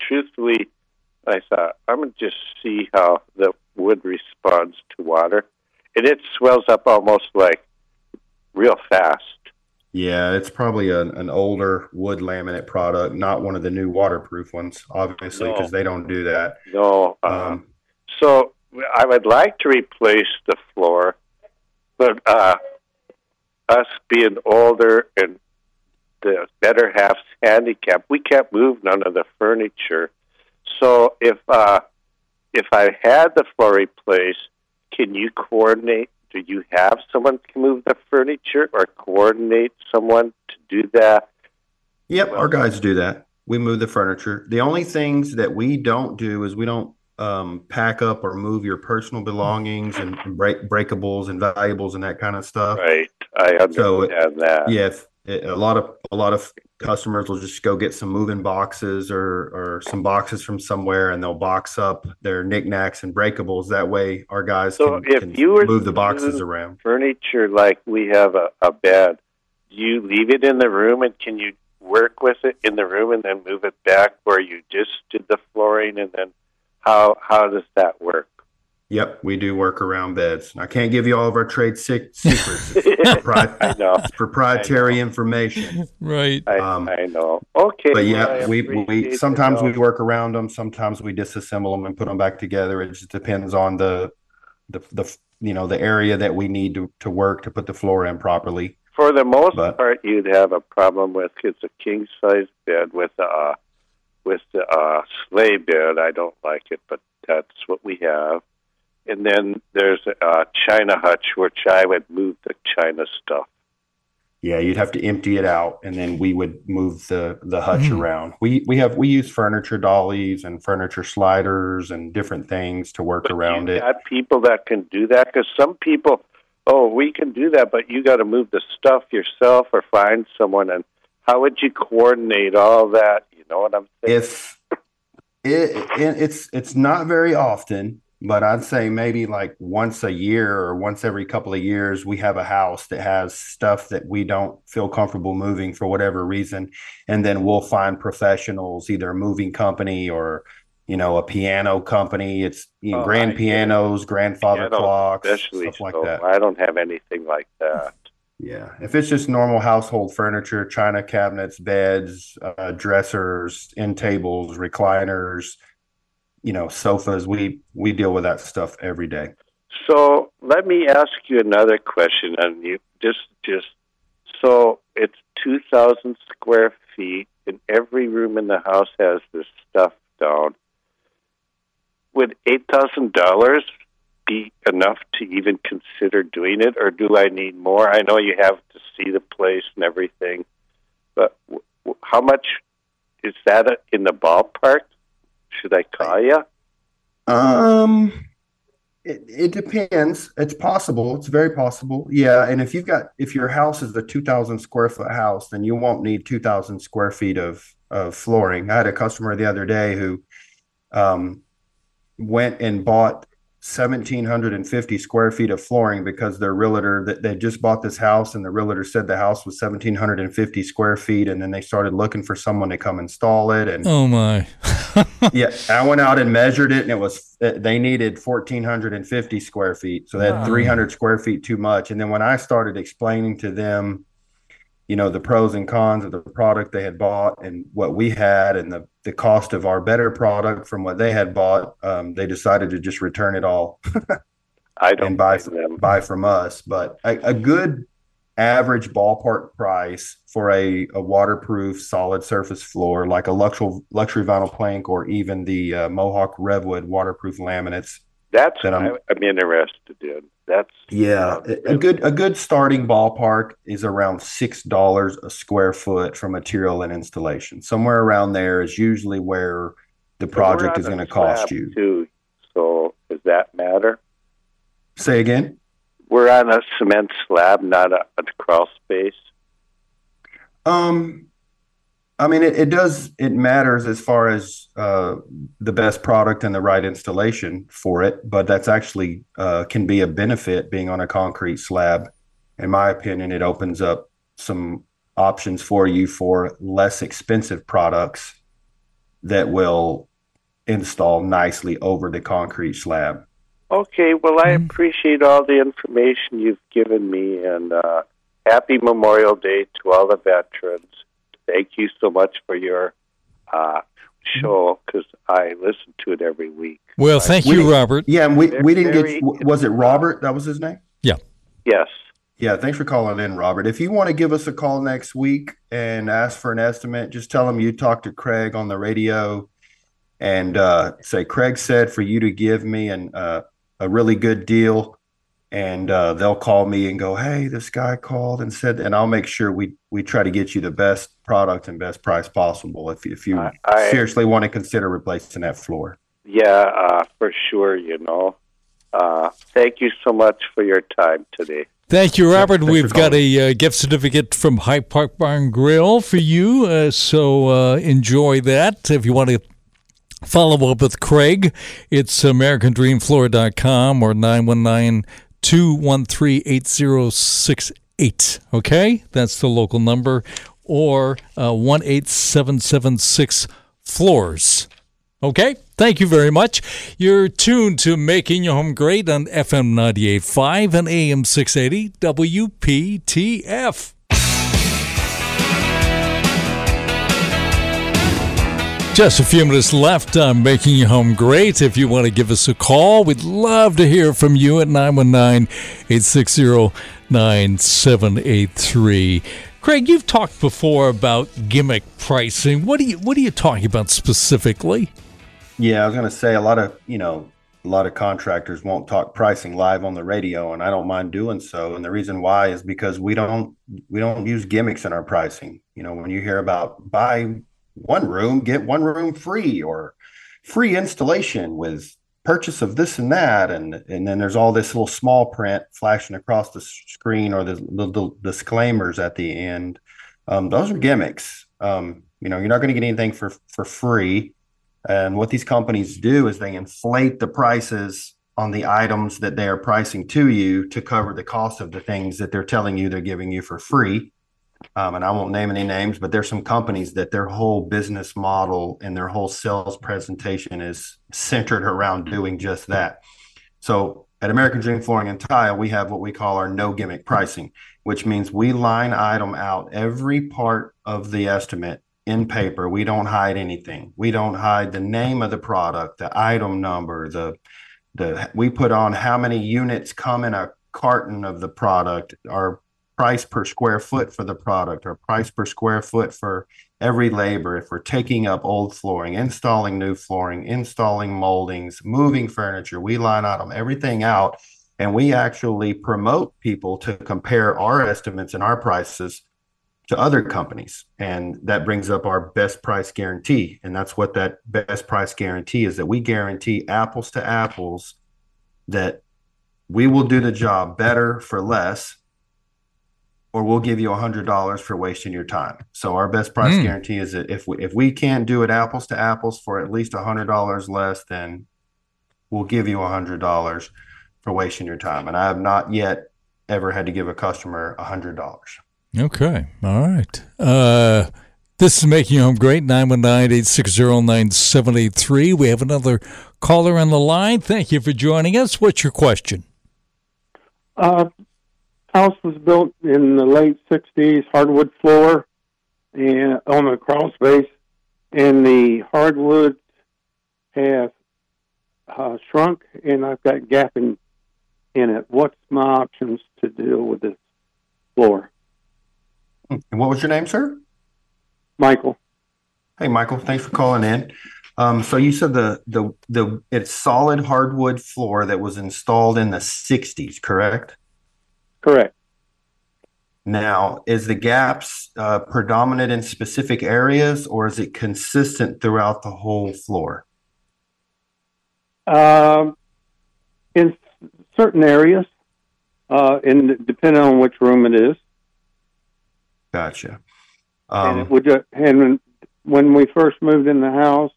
G: truthfully, I thought I'm gonna just see how the wood responds to water, and it swells up almost like real fast.
D: Yeah, it's probably an, an older wood laminate product, not one of the new waterproof ones, obviously, because no. they don't do that.
G: No. Uh, um, so I would like to replace the floor, but uh, us being older and the better half's handicap. we can't move none of the furniture. So if uh, if I had the floor replaced, can you coordinate do you have someone to move the furniture or coordinate someone to do that?
D: Yep, our guys do that. We move the furniture. The only things that we don't do is we don't um, pack up or move your personal belongings and, and break breakables and valuables and that kind of stuff.
G: Right, I understand so, that.
D: Yeah, if, a lot of a lot of customers will just go get some moving boxes or or some boxes from somewhere and they'll box up their knickknacks and breakables. That way our guys so can, if can you were move the boxes around.
G: furniture like we have a, a bed do you leave it in the room and can you work with it in the room and then move it back where you just did the flooring and then how how does that work
D: Yep, we do work around beds. I can't give you all of our trade secrets. It's, <laughs>
G: I know.
D: It's proprietary know. information.
B: Right.
G: I, um, I, know. Okay.
D: But yeah, we we sometimes we work around them. Sometimes we disassemble them and put them back together. It just depends on the the the you know the area that we need to, to work to put the floor in properly.
G: For the most but, part, you'd have a problem with it's a king size bed with a uh, with the uh, sleigh bed. I don't like it, but that's what we have. And then there's a china hutch, which I would move the china stuff.
D: Yeah, you'd have to empty it out, and then we would move the the hutch mm. around. We we have we use furniture dollies and furniture sliders and different things to work
G: but
D: around
G: it. Got people that can do that because some people, oh, we can do that, but you got to move the stuff yourself or find someone. And how would you coordinate all that? You know what I'm saying?
D: If it, it it's it's not very often but I'd say maybe like once a year or once every couple of years, we have a house that has stuff that we don't feel comfortable moving for whatever reason. And then we'll find professionals, either a moving company or, you know, a piano company. It's you know, oh, grand pianos, grandfather piano clocks, stuff like so that.
G: I don't have anything like that.
D: Yeah. If it's just normal household furniture, china cabinets, beds, uh, dressers, end tables, recliners, you know sofas. We we deal with that stuff every day.
G: So let me ask you another question and you. Just just so it's 2000 square feet and every room in the house has this stuff down. Would $8000 be enough to even consider doing it or do i need more? I know you have to see the place and everything but w- w- how much is that in the ballpark should I call you?
D: Um, it, it depends. It's possible. It's very possible. Yeah, and if you've got if your house is a two thousand square foot house, then you won't need two thousand square feet of of flooring. I had a customer the other day who um, went and bought 1750 square feet of flooring because their realtor that they just bought this house and the realtor said the house was 1750 square feet and then they started looking for someone to come install it and
B: oh my. <laughs>
D: Yeah i went out and measured it and it was they needed 1450 square feet. So they had 300 square feet too much. And then when i started explaining to them you know the pros and cons of the product they had bought and what we had and the, the cost of our better product from what they had bought um, they decided to just return it all <laughs>
G: I don't
D: and buy from, them buy from us but a, a, good average ballpark price for a, a waterproof solid surface floor like a luxury luxury vinyl plank or even the uh, Mohawk Revwood waterproof laminates
G: that's that I'm, I'm interested in. That's
D: yeah, a good a good starting ballpark is around six dollars a square foot for material and installation. Somewhere around there is usually where the project is going to cost you.
G: Too. So does that matter?
D: Say again.
G: We're on a cement slab, not a, a crawl space.
D: Um, I mean, it, it does. It matters as far as uh, the best product and the right installation for it, but that's actually uh, can be a benefit being on a concrete slab. In my opinion, it opens up some options for you for less expensive products that will install nicely over the concrete slab.
G: Okay, well, I mm-hmm. appreciate all the information you've given me, and uh, happy Memorial Day to all the veterans thank you so much for your uh, show because I listen to it every week.
B: Well, thank you, Robert.
D: Yeah, and we, we didn't get, was it Robert? That was his name?
B: Yeah.
G: Yes.
D: Yeah, thanks for calling in, Robert. If you want to give us a call next week and ask for an estimate, just tell them you talked to Cregg on the radio and uh, say, Cregg said for you to give me an, uh, a really good deal and uh, they'll call me and go, "Hey, this guy called and said," and I'll make sure we we try to get you the best product and best price possible if if you I, seriously want to consider replacing that floor.
G: Yeah, uh, for sure. You know, uh, thank you so much for your time today.
B: Thank you, Robert. Yeah, We've got a uh, gift certificate from Hyde Park Barn Grill for you, uh, so uh, enjoy that if you want to. Follow up with Cregg. It's AmericanDreamFloor.com or 919- 213 8068. Okay? That's the local number. Or uh, 18776 floors. Okay? Thank you very much. You're tuned to Making Your Home Great on FM 98.5 and AM 680 WPTF. Just a few minutes left on Making Your Home Great. If you want to give us a call, we'd love to hear from you at 919 860 9783. Cregg, you've talked before about gimmick pricing. What are you what are you talking about specifically?
D: Yeah, I was going to say a lot of, you know, a lot of contractors won't talk pricing live on the radio and I don't mind doing so. And the reason why is because we don't we don't use gimmicks in our pricing. You know, when you hear about buy one room, get one room free or free installation with purchase of this and that and and then there's all this little small print flashing across the screen or the little disclaimers at the end. Um, those are gimmicks. Um, you know you're not going to get anything for for free. And what these companies do is they inflate the prices on the items that they are pricing to you to cover the cost of the things that they're telling you they're giving you for free um, and I won't name any names, but there's some companies that their whole business model and their whole sales presentation is centered around doing just that. So at American Dream Flooring and Tile, we have what we call our no gimmick pricing, which means we line item out every part of the estimate in paper. We don't hide anything. We don't hide the name of the product, the item number, the the we put on how many units come in a carton of the product, our price per square foot for the product or price per square foot for every labor. If we're taking up old flooring installing new flooring installing moldings moving furniture we line item everything out and we actually promote people to compare our estimates and our prices to other companies. And that brings up our best price guarantee. And that's what that best price guarantee is that we guarantee apples to apples that we will do the job better for less or we'll give you a hundred dollars for wasting your time. So our best price mm. guarantee is that if we if we can't do it apples to apples for at least a hundred dollars less, then we'll give you a hundred dollars for wasting your time. And I have not yet ever had to give a customer a hundred dollars.
B: Okay. All right. Uh this is Making Home Great, 919-860-9783. We have another caller on the line. Thank you for joining us. What's your question?
H: Uh, house was built in the late 60s, hardwood floor and on the crawl space, and the hardwood has uh, shrunk, and I've got gapping in it. What's my options to deal with this floor?
D: And what was your name, sir?
H: Michael.
D: Hey, Michael. Thanks for calling in. Um, so you said the the the it's solid hardwood floor that was installed in the '60s, correct?
H: Correct.
D: Now, is the gaps uh, predominant in specific areas or is it consistent throughout the whole floor?
H: Um, in certain areas, uh, and depending on which room it is.
D: Gotcha.
H: Um, and, it would, and when we first moved in the house,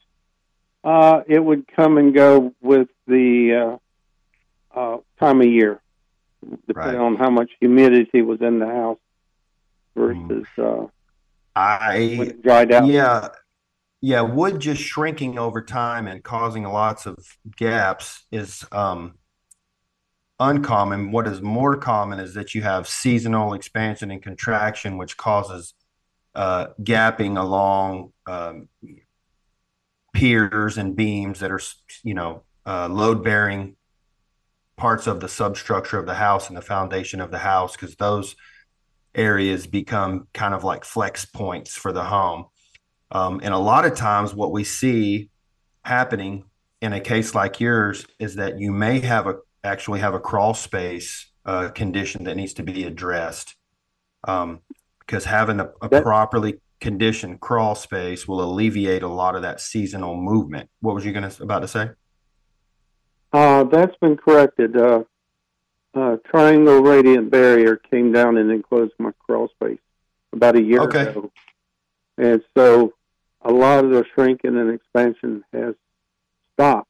H: uh, it would come and go with the uh, uh, time of year depending right. on how much humidity was in the house versus uh,
D: I
H: when it dried out.
D: Yeah, yeah, wood just shrinking over time and causing lots of gaps is um, uncommon. What is more common is that you have seasonal expansion and contraction, which causes uh, gapping along um, piers and beams that are, you know, uh, load bearing parts of the substructure of the house and the foundation of the house because those areas become kind of like flex points for the home. Um, and a lot of times, what we see happening in a case like yours is that you may have a actually have a crawl space uh, condition that needs to be addressed um, because having a, a properly conditioned crawl space will alleviate a lot of that seasonal movement. What was you going to about to say?
H: Uh, that's been corrected. Uh, uh, triangle radiant barrier came down and enclosed my crawl space about a year okay. ago. And so a lot of the shrinking and expansion has stopped.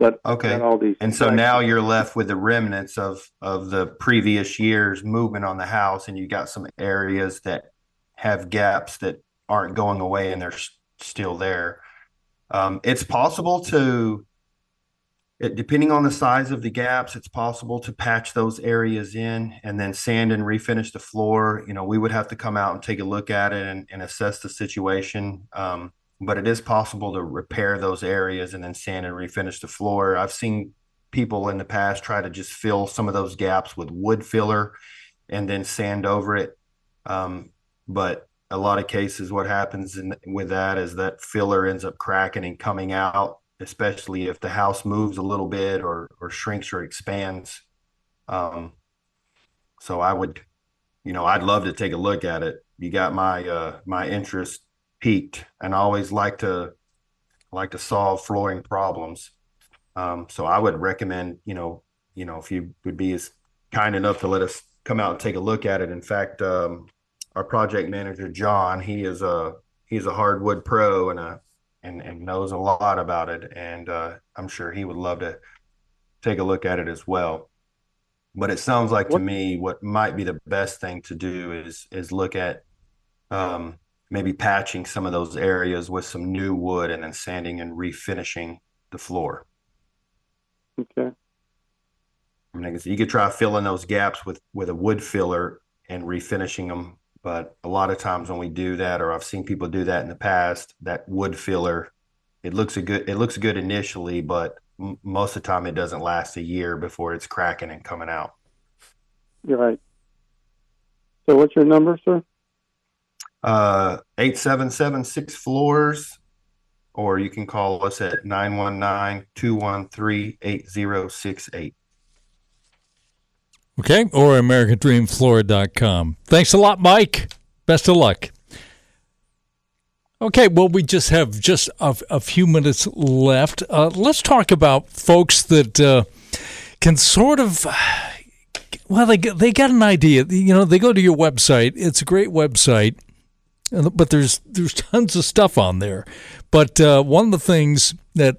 H: But
D: okay, all these and so now you're left with the remnants of of the previous year's movement on the house, and you got some areas that have gaps that aren't going away and they're still there. Um, it's possible to it, depending on the size of the gaps, it's possible to patch those areas in and then sand and refinish the floor. You know, we would have to come out and take a look at it and, and assess the situation. Um, but it is possible to repair those areas and then sand and refinish the floor. I've seen people in the past try to just fill some of those gaps with wood filler and then sand over it. Um, but a lot of cases, what happens in, with that is that filler ends up cracking and coming out, especially if the house moves a little bit or or shrinks or expands. Um, so I would, you know, I'd love to take a look at it. You got my uh, my interest peaked, and I always like to like to solve flooring problems. Um, so I would recommend, you know, you know, if you would be as kind enough to let us come out and take a look at it. In fact, um, our project manager John, he is a he's a hardwood pro and a and and knows a lot about it, and uh, I'm sure he would love to take a look at it as well. But it sounds like to me what might be the best thing to do is is look at um, maybe patching some of those areas with some new wood and then sanding and refinishing the floor.
H: Okay.
D: I mean, you could try filling those gaps with with a wood filler and refinishing them, but a lot of times when we do that, or I've seen people do that in the past, that wood filler, it looks a good it looks good initially, but m- most of the time it doesn't last a year before it's cracking and coming out.
H: You're right. So what's your number, sir?
D: Uh, eight seven seven six floors or you can call us at 919-213-8068.
B: Okay, or AmericanDreamFlora.com. Thanks a lot, Mike. Best of luck. Okay, well, we just have just a, a few minutes left. Uh, let's talk about folks that uh, can sort of, well, they they got an idea. You know, they go to your website. It's a great website but there's there's <laughs> tons of stuff on there. But uh, one of the things that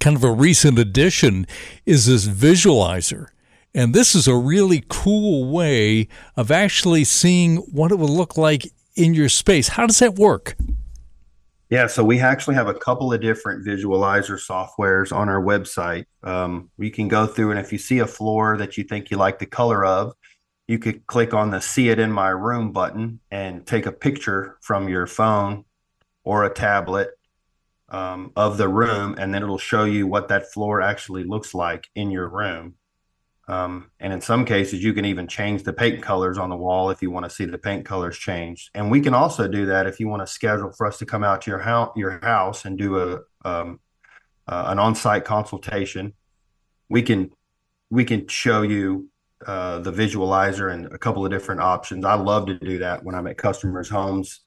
B: kind of a recent addition is this visualizer. And this is a really cool way of actually seeing what it will look like in your space. How does that work?
D: Yeah, so we actually have a couple of different visualizer softwares on our website. Um, you can go through, and if you see a floor that you think you like the color of, you could click on the see it in my room button and take a picture from your phone or a tablet um, of the room and then it'll show you what that floor actually looks like in your room um, and in some cases you can even change the paint colors on the wall if you want to see the paint colors changed. And we can also do that if you want to schedule for us to come out to your house your house and do a um, uh, an on-site consultation. We can we can show you uh, the visualizer and a couple of different options. I love to do that when I'm at customers' homes,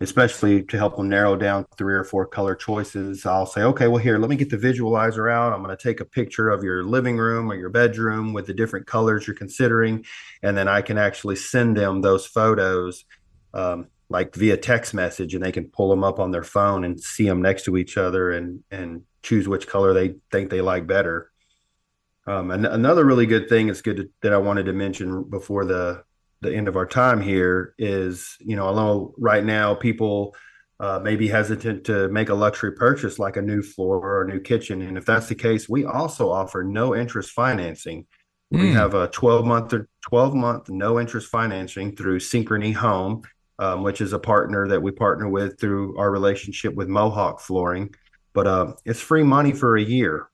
D: especially to help them narrow down three or four color choices. I'll say, okay, well, here, let me get the visualizer out. I'm going to take a picture of your living room or your bedroom with the different colors you're considering. And then I can actually send them those photos. Um, like via text message and they can pull them up on their phone and see them next to each other and and choose which color they think they like better um, and another really good thing is good to, that I wanted to mention before the the end of our time here is, you know, although right now people uh, may be hesitant to make a luxury purchase like a new floor or a new kitchen, and if that's the case, we also offer no interest financing. Mm. We hmm. have a 12 month or 12 month no interest financing through Synchrony Home, um, which is a partner that we partner with through our relationship with Mohawk Flooring. But uh, it's free money for a year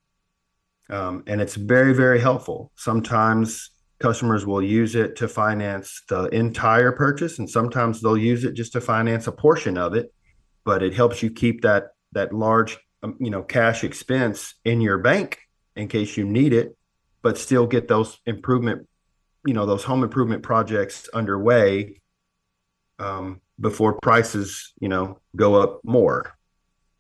D: um, and it's very, very helpful. Sometimes customers will use it to finance the entire purchase, and sometimes they'll use it just to finance a portion of it. But it helps you keep that that large, um, you know, cash expense in your bank in case you need it, but still get those improvement, you know, those home improvement projects underway um, before prices, you know, go up more.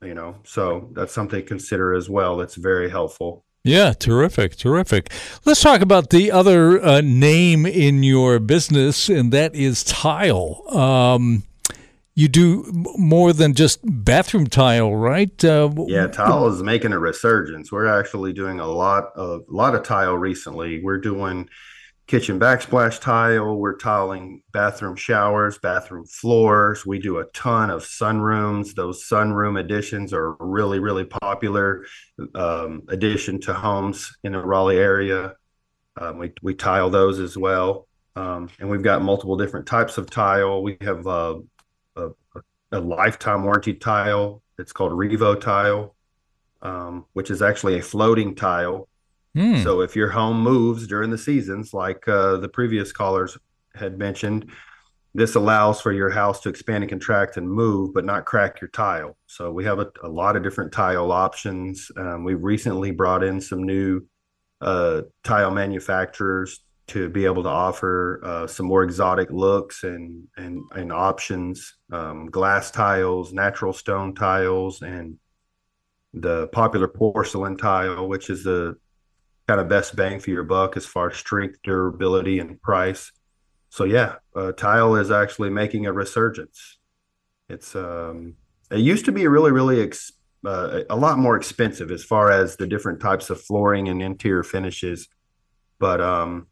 D: You know, so that's something to consider as well. That's very helpful.
B: Yeah, terrific, terrific. Let's talk about the other uh, name in your business, and that is tile. Um, you do more than just bathroom tile, right?
D: Uh, yeah, tile is making a resurgence. We're actually doing a lot of a lot of tile recently. We're doing kitchen backsplash tile. We're tiling bathroom showers, bathroom floors. We do a ton of sunrooms. Those sunroom additions are really, really popular um, addition to homes in the Raleigh area. Um, we, we tile those as well. Um, and we've got multiple different types of tile. We have uh, a, a, lifetime warranty tile It's called Revo Tile, um, which is actually a floating tile. Mm. So if your home moves during the seasons, like uh, the previous callers had mentioned, this allows for your house to expand and contract and move, but not crack your tile. So we have a, a lot of different tile options. Um, we recently brought in some new uh, tile manufacturers to be able to offer uh, some more exotic looks and and, and options, um, glass tiles, natural stone tiles, and the popular porcelain tile, which is the kind of best bang for your buck as far as strength, durability, and price. So yeah, uh, tile is actually making a resurgence. It's um, it used to be really really ex- uh, a lot more expensive as far as the different types of flooring and interior finishes, but um,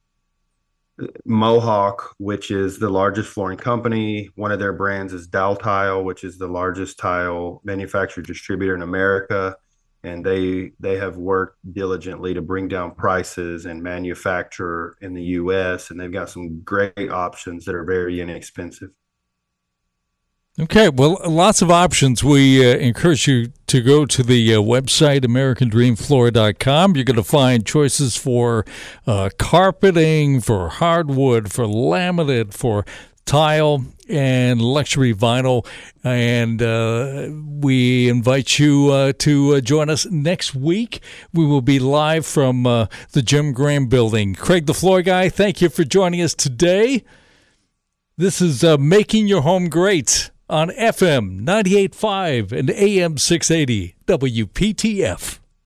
D: Mohawk, which is the largest flooring company, one of their brands is Daltile, which is the largest tile manufacturer distributor in America and they they have worked diligently to bring down prices and manufacture in the U.S. and they've got some great options that are very inexpensive.
B: Okay, well, lots of options. We uh, encourage you to go to the uh, website, AmericanDreamFloor.com. You're going to find choices for uh, carpeting, for hardwood, for laminate, for tile and luxury vinyl. And uh, we invite you uh, to uh, join us next week. We will be live from uh, the Jim Graham building. Cregg the Floor Guy, thank you for joining us today. This is uh, Making Your Home Great on FM 98.5 and AM 680 WPTF.